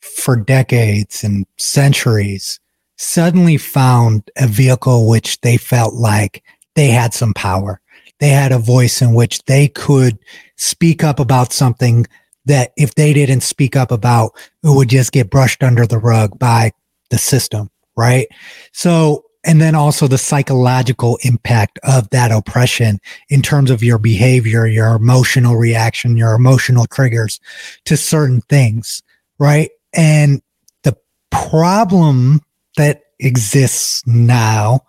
for decades and centuries suddenly found a vehicle which they felt like they had some power. They had a voice in which they could speak up about something that if they didn't speak up about, it would just get brushed under the rug by the system. Right. So, and then also the psychological impact of that oppression in terms of your behavior, your emotional reaction, your emotional triggers to certain things. Right. And the problem that exists now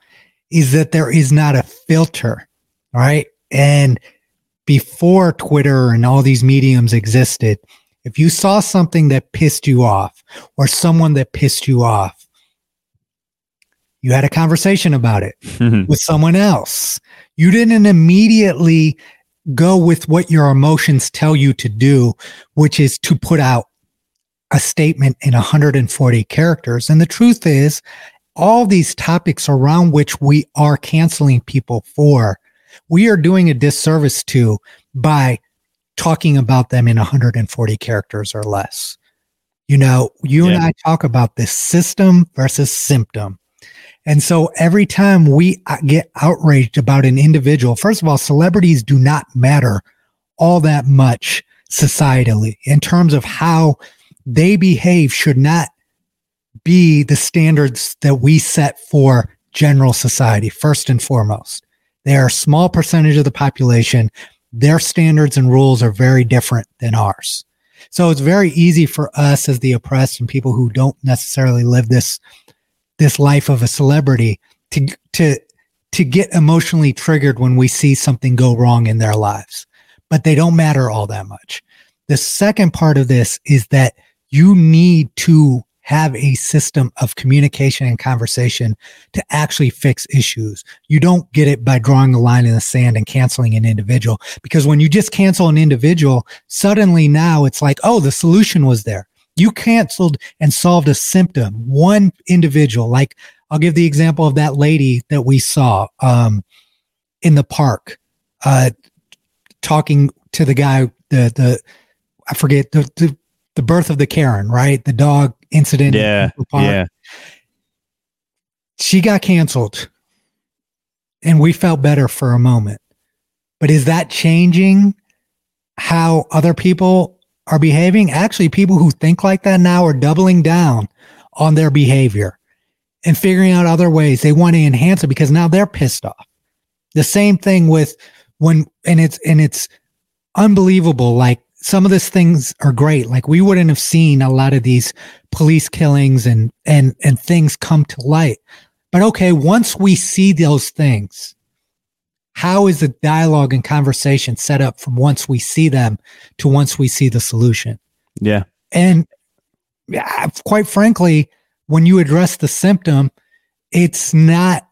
is that there is not a filter. Right. And before Twitter and all these mediums existed, if you saw something that pissed you off or someone that pissed you off, you had a conversation about it with someone else. You didn't immediately go with what your emotions tell you to do, which is to put out a statement in 140 characters. And the truth is, all these topics around which we are canceling people for we are doing a disservice to by talking about them in 140 characters or less. You know, you yeah. and I talk about this system versus symptom. And so every time we uh, get outraged about an individual, first of all, celebrities do not matter all that much societally in terms of how they behave should not be the standards that we set for general society, first and foremost. They are a small percentage of the population. Their standards and rules are very different than ours. So it's very easy for us as the oppressed and people who don't necessarily live this this life of a celebrity to to to get emotionally triggered when we see something go wrong in their lives. But they don't matter all that much. The second part of this is that you need to have a system of communication and conversation to actually fix issues. You don't get it by drawing a line in the sand and canceling an individual because when you just cancel an individual, suddenly now it's like, oh, the solution was there. You canceled and solved a symptom, one individual. Like I'll give the example of that lady that we saw um, in the park, uh, talking to the guy, the the I forget the, the the birth of the Karen, right? The dog incident. Yeah. Yeah. She got canceled and we felt better for a moment. But is that changing how other people are behaving? Actually, people who think like that now are doubling down on their behavior and figuring out other ways they want to enhance it because now they're pissed off. The same thing with when, and it's, and it's unbelievable. Like some of these things are great. Like we wouldn't have seen a lot of these police killings and and and things come to light. But okay, once we see those things, how is the dialogue and conversation set up from once we see them to once we see the solution? Yeah. And quite frankly, when you address the symptom, it's not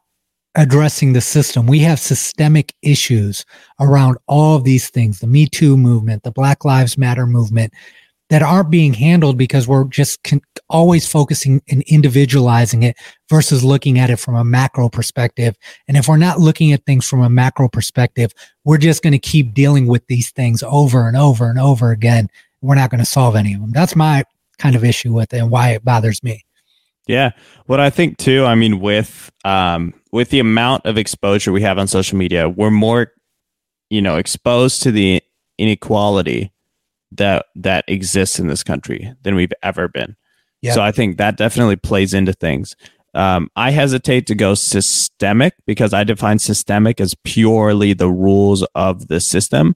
addressing the system. We have systemic issues around all of these things the Me Too movement, the Black Lives Matter movement that aren't being handled because we're just con- always focusing and individualizing it versus looking at it from a macro perspective. And if we're not looking at things from a macro perspective, we're just going to keep dealing with these things over and over and over again. We're not going to solve any of them. That's my kind of issue with it and why it bothers me. Yeah. What I think too, I mean, with um, with the amount of exposure we have on social media, we're more, you know, exposed to the inequality that that exists in this country than we've ever been. Yep. So I think that definitely plays into things. Um, I hesitate to go systemic because I define systemic as purely the rules of the system,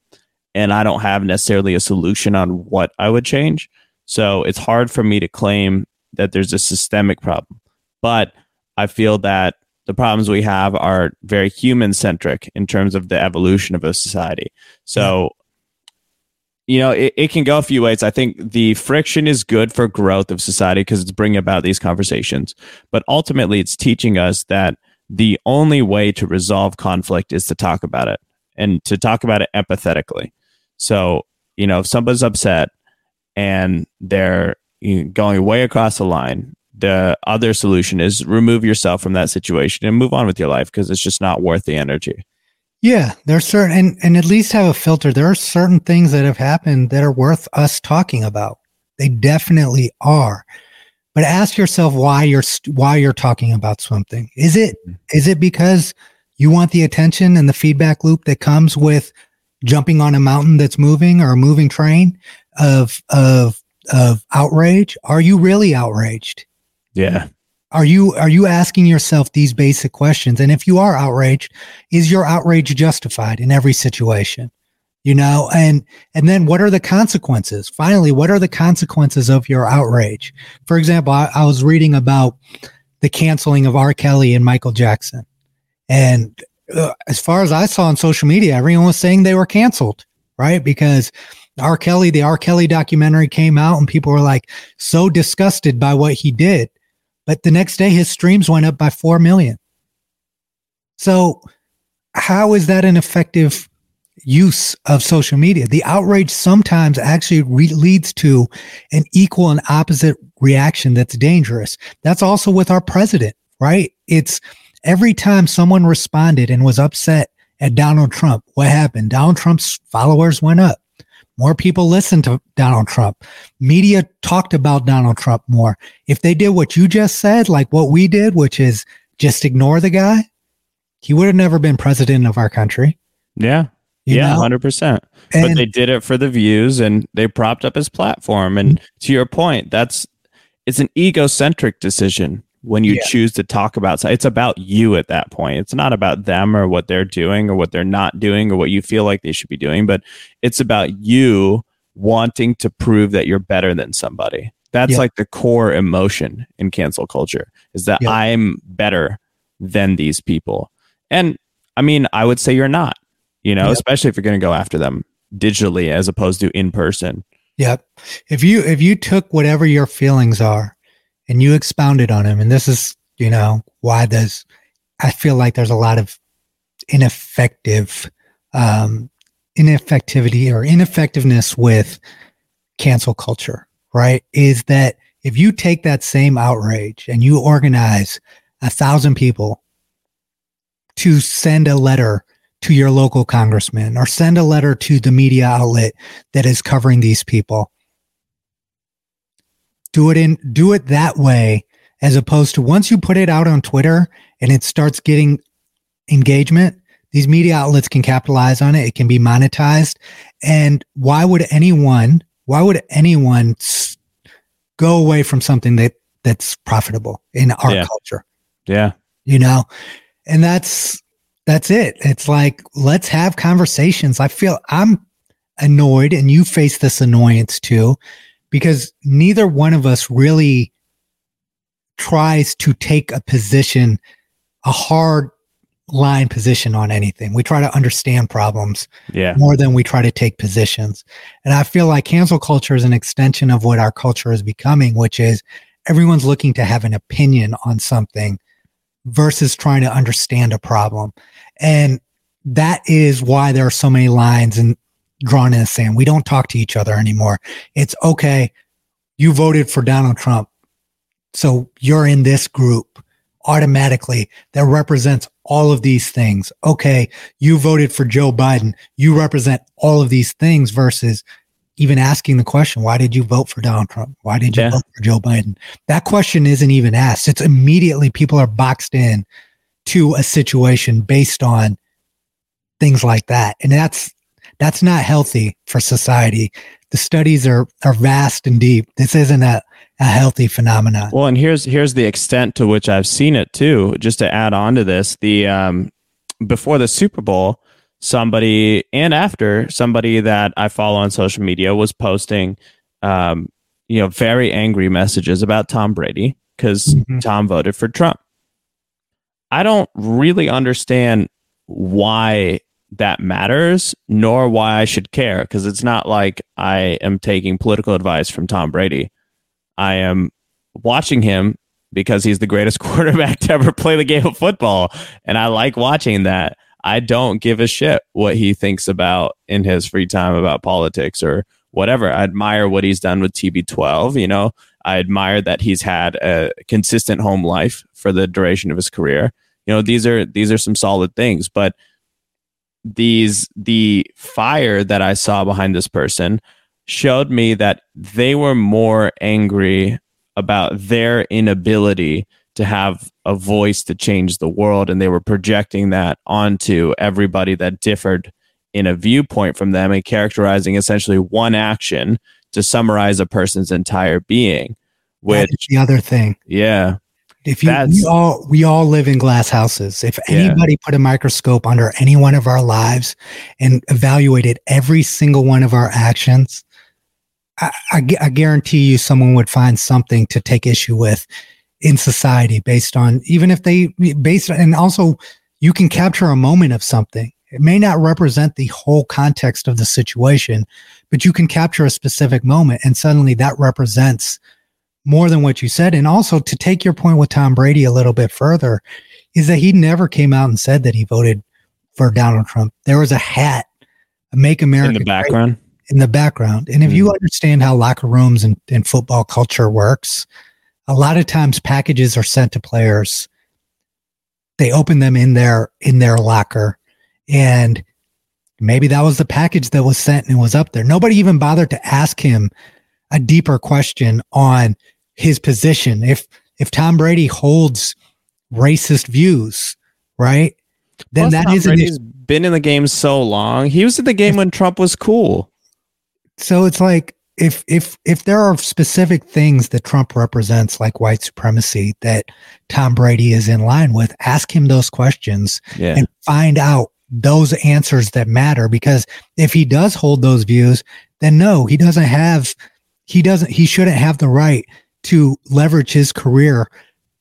and I don't have necessarily a solution on what I would change. So it's hard for me to claim that there's a systemic problem. But I feel that the problems we have are very human centric in terms of the evolution of a society. So, you know, it, it can go a few ways. I think the friction is good for growth of society because it's bringing about these conversations. But ultimately, it's teaching us that the only way to resolve conflict is to talk about it and to talk about it empathetically. So, you know, if somebody's upset and they're going way across the line, the other solution is remove yourself from that situation and move on with your life because it's just not worth the energy. Yeah, there's certain and, and at least have a filter. There are certain things that have happened that are worth us talking about. They definitely are. But ask yourself why you're why you're talking about something. Is it mm-hmm. it because you want the attention and the feedback loop that comes with jumping on a mountain that's moving or a moving train of of of outrage? Are you really outraged? Yeah. Are you are you asking yourself these basic questions? And if you are outraged, is your outrage justified in every situation? You know, and and then what are the consequences? Finally, what are the consequences of your outrage? For example, I, I was reading about the canceling of R. Kelly and Michael Jackson, and uh, as far as I saw on social media, everyone was saying they were canceled, right? Because R. Kelly, the R. Kelly documentary came out, and people were like so disgusted by what he did but the next day, his streams went up by 4 million. So, how is that an effective use of social media? The outrage sometimes actually re- leads to an equal and opposite reaction that's dangerous. That's also with our president, right? It's every time someone responded and was upset at Donald Trump, what happened? Donald Trump's followers went up. More people listened to Donald Trump. Media talked about Donald Trump more. If they did what you just said, like what we did, which is just ignore the guy, he would have never been president of our country. Yeah. You yeah, hundred percent. But they did it for the views, and they propped up his platform. And to your point, that's it's an egocentric decision when you yeah. choose to talk about it's about you at that point. It's not about them or what they're doing or what they're not doing or what you feel like they should be doing but it's about you wanting to prove that you're better than somebody. That's like the core emotion in cancel culture is that i'm better than these people. And i mean i would say you're not you know especially if you're going to go after them digitally as opposed to in person. Yep. If you if you took whatever your feelings are and you expounded on him. And this is, you know, why there's, I feel like there's a lot of ineffective, um, ineffectivity or ineffectiveness with cancel culture, right? Is that if you take that same outrage and you organize a thousand people to send a letter to your local congressman or send a letter to the media outlet that is covering these people do it in do it that way as opposed to once you put it out on Twitter and it starts getting engagement, these media outlets can capitalize on it. It can be monetized. And why would anyone, why would anyone go away from something that that's profitable in our yeah. culture? Yeah. You know, and that's, that's it. It's like, let's have conversations. I feel I'm annoyed and you face this annoyance too because neither one of us really tries to take a position, a hard line position on anything. We try to understand problems yeah. more than we try to take positions. And I feel like cancel culture is an extension of what our culture is becoming, which is everyone's looking to have an opinion on something versus trying to understand a problem. And that is why there are so many lines and drawn in the sand. We don't talk to each other anymore. It's okay. You voted for Donald Trump. So you're in this group automatically that represents all of these things. Okay. You voted for Joe Biden. You represent all of these things versus even asking the question, why did you vote for Donald Trump? Why did you yeah. vote for Joe Biden? That question isn't even asked. It's immediately people are boxed in to a situation based on things like that. And that's that's not healthy for society. The studies are are vast and deep. This isn't a, a healthy phenomenon. Well, and here's here's the extent to which I've seen it too. Just to add on to this, the um, before the Super Bowl, somebody and after somebody that I follow on social media was posting, um, you know, very angry messages about Tom Brady because mm-hmm. Tom voted for Trump. I don't really understand why that matters, nor why I should care, because it's not like I am taking political advice from Tom Brady. I am watching him because he's the greatest quarterback to ever play the game of football. And I like watching that. I don't give a shit what he thinks about in his free time about politics or whatever. I admire what he's done with TB12. You know, I admire that he's had a consistent home life for the duration of his career. You know, these are these are some solid things, but these the fire that I saw behind this person showed me that they were more angry about their inability to have a voice to change the world and they were projecting that onto everybody that differed in a viewpoint from them and characterizing essentially one action to summarize a person's entire being which the other thing. Yeah if you we all we all live in glass houses if anybody yeah. put a microscope under any one of our lives and evaluated every single one of our actions I, I, I guarantee you someone would find something to take issue with in society based on even if they based and also you can capture a moment of something it may not represent the whole context of the situation but you can capture a specific moment and suddenly that represents more than what you said and also to take your point with Tom Brady a little bit further is that he never came out and said that he voted for Donald Trump there was a hat a make America in the background great in the background. And if mm. you understand how locker rooms and, and football culture works, a lot of times packages are sent to players. They open them in their in their locker, and maybe that was the package that was sent and was up there. Nobody even bothered to ask him a deeper question on his position. If if Tom Brady holds racist views, right? Then Plus, that Tom is Brady's been in the game so long. He was in the game when Trump was cool so it's like if if if there are specific things that Trump represents, like white supremacy, that Tom Brady is in line with, ask him those questions yeah. and find out those answers that matter. Because if he does hold those views, then no, he doesn't have he doesn't he shouldn't have the right to leverage his career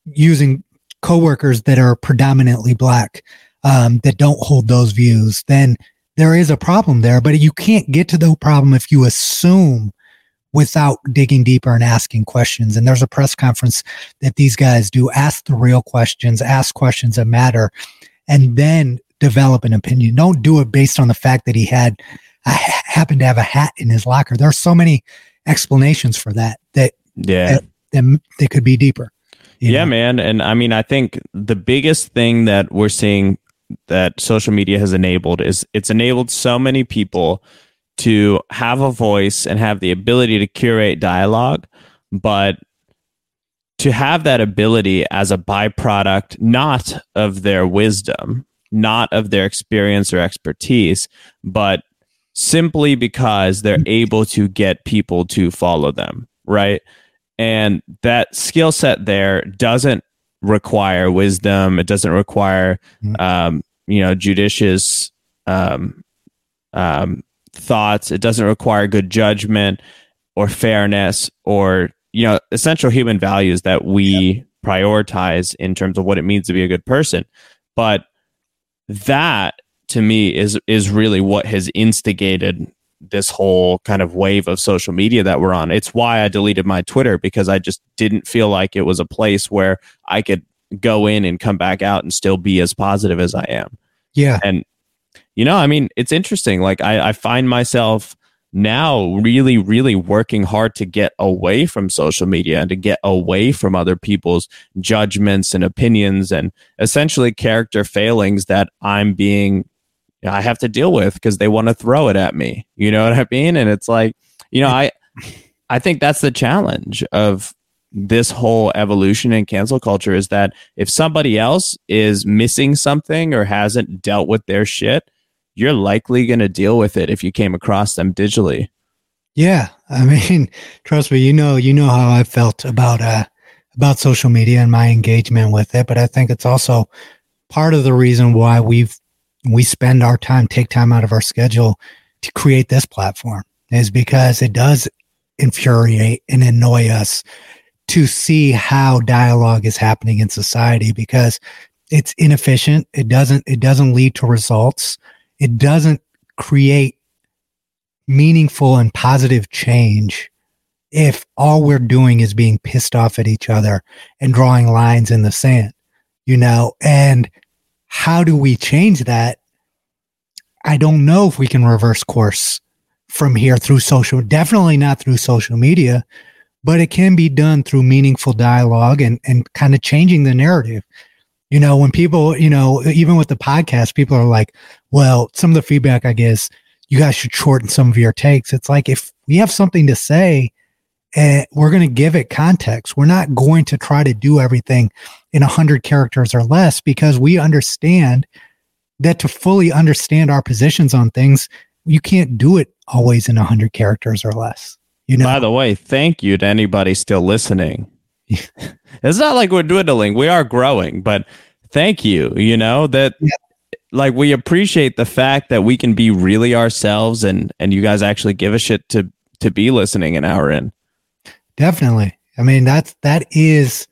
using coworkers that are predominantly black um, that don't hold those views. Then there is a problem there, but you can't get to the problem if you assume without digging deeper and asking questions. And there's a press conference that these guys do ask the real questions, ask questions that matter, and then develop an opinion. Don't do it based on the fact that he had I happened to have a hat in his locker. There are so many explanations for that that yeah that, that, that could be deeper. Yeah, know? man. And I mean, I think the biggest thing that we're seeing that social media has enabled is it's enabled so many people to have a voice and have the ability to curate dialogue, but to have that ability as a byproduct, not of their wisdom, not of their experience or expertise, but simply because they're able to get people to follow them, right? And that skill set there doesn't require wisdom. It doesn't require, mm-hmm. um, you know, judicious um, um, thoughts. It doesn't require good judgment or fairness or you know essential human values that we yeah. prioritize in terms of what it means to be a good person. But that to me is is really what has instigated this whole kind of wave of social media that we're on. It's why I deleted my Twitter because I just didn't feel like it was a place where I could go in and come back out and still be as positive as I am. Yeah. And, you know, I mean, it's interesting. Like, I, I find myself now really, really working hard to get away from social media and to get away from other people's judgments and opinions and essentially character failings that I'm being I have to deal with because they want to throw it at me. You know what I mean? And it's like, you know, I I think that's the challenge of this whole evolution in cancel culture is that if somebody else is missing something or hasn't dealt with their shit, you're likely going to deal with it if you came across them digitally. Yeah, I mean, trust me, you know, you know how I felt about uh about social media and my engagement with it, but I think it's also part of the reason why we've we spend our time, take time out of our schedule to create this platform is because it does infuriate and annoy us to see how dialogue is happening in society because it's inefficient. It doesn't it doesn't lead to results. It doesn't create meaningful and positive change if all we're doing is being pissed off at each other and drawing lines in the sand, you know? And how do we change that? I don't know if we can reverse course from here through social, definitely not through social media, but it can be done through meaningful dialogue and, and kind of changing the narrative. You know, when people, you know, even with the podcast, people are like, well, some of the feedback I guess you guys should shorten some of your takes. It's like if we have something to say, and we're going to give it context. We're not going to try to do everything in 100 characters or less because we understand that to fully understand our positions on things, you can't do it always in 100 characters or less. You know? By the way, thank you to anybody still listening. it's not like we're dwindling, we are growing, but thank you. You know, that. Yeah. Like we appreciate the fact that we can be really ourselves and and you guys actually give a shit to to be listening an hour in. Definitely. I mean, that's that is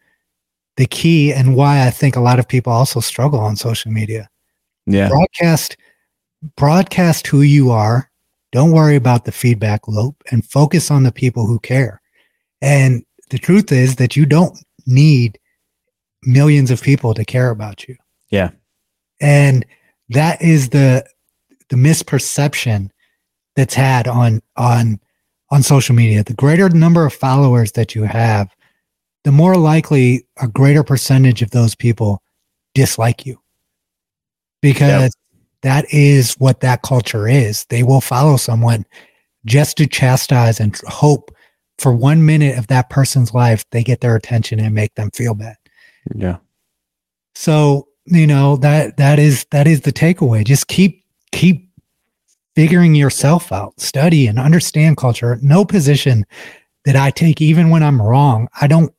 the key and why I think a lot of people also struggle on social media. Yeah. Broadcast broadcast who you are. Don't worry about the feedback loop and focus on the people who care. And the truth is that you don't need millions of people to care about you. Yeah. And that is the the misperception that's had on on on social media, the greater number of followers that you have, the more likely a greater percentage of those people dislike you. Because yep. that is what that culture is. They will follow someone just to chastise and hope for one minute of that person's life, they get their attention and make them feel bad. Yeah. So, you know, that that is that is the takeaway. Just keep keep figuring yourself out, study and understand culture. No position that I take, even when I'm wrong, I don't,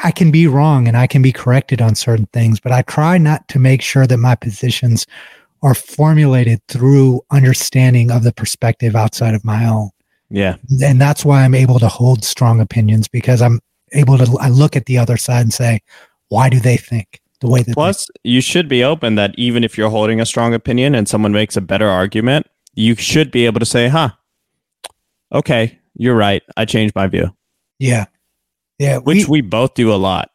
I can be wrong and I can be corrected on certain things, but I try not to make sure that my positions are formulated through understanding of the perspective outside of my own. Yeah. And that's why I'm able to hold strong opinions because I'm able to I look at the other side and say, why do they think? The way that plus they- you should be open that even if you're holding a strong opinion and someone makes a better argument you should be able to say huh okay you're right. I changed my view. Yeah. Yeah which we, we both do a lot.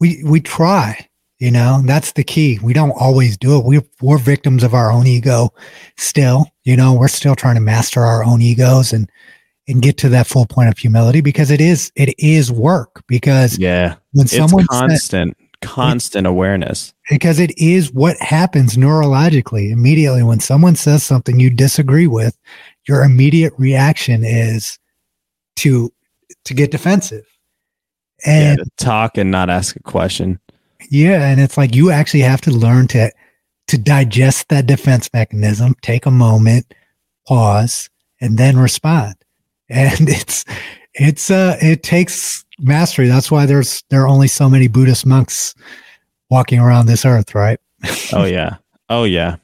We we try you know that's the key. We don't always do it. We, we're victims of our own ego still you know we're still trying to master our own egos and and get to that full point of humility because it is it is work because yeah. when someone constant. said, constant awareness. Because it is what happens neurologically. Immediately when someone says something you disagree with your immediate reaction is to to get defensive. And yeah, talk and not ask a question. Yeah and it's like you actually have to learn to to digest that defense mechanism take a moment pause and then respond. And it's it's uh it takes mastery. That's why there's there are only so many Buddhist monks walking around this earth, right? oh yeah. Oh yeah.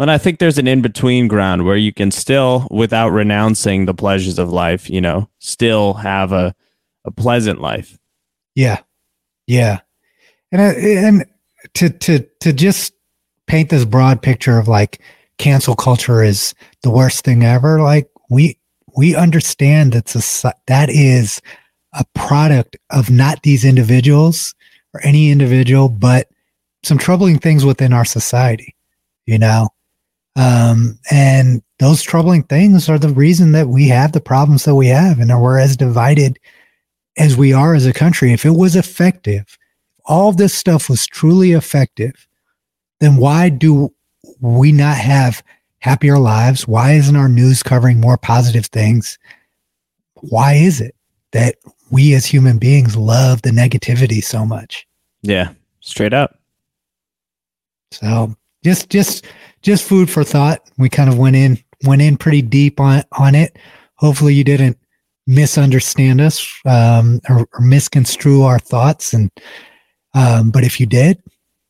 And I think there's an in between ground where you can still, without renouncing the pleasures of life, you know, still have a, a pleasant life. Yeah. Yeah. And, uh, and to, to, to just paint this broad picture of like cancel culture is the worst thing ever. Like we, we understand that that is a product of not these individuals or any individual, but some troubling things within our society, you know? Um, and those troubling things are the reason that we have the problems that we have and we're as divided as we are as a country. If it was effective, all this stuff was truly effective, then why do we not have happier lives? Why isn't our news covering more positive things? Why is it that we as human beings love the negativity so much. Yeah, straight up. So just just just food for thought. We kind of went in went in pretty deep on on it. Hopefully you didn't misunderstand us um, or, or misconstrue our thoughts. And um, but if you did,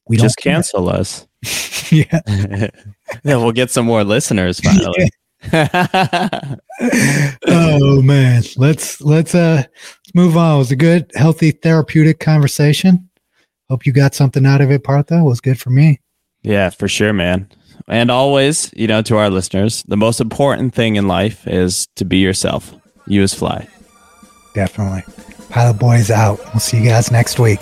we just cancel us. yeah. yeah, we'll get some more listeners finally. oh man, let's let's uh let's move on. It was a good, healthy, therapeutic conversation. hope you got something out of it, Partha. It was good for me. Yeah, for sure, man. And always, you know, to our listeners, the most important thing in life is to be yourself. You is fly. Definitely. Pilot Boys out. We'll see you guys next week.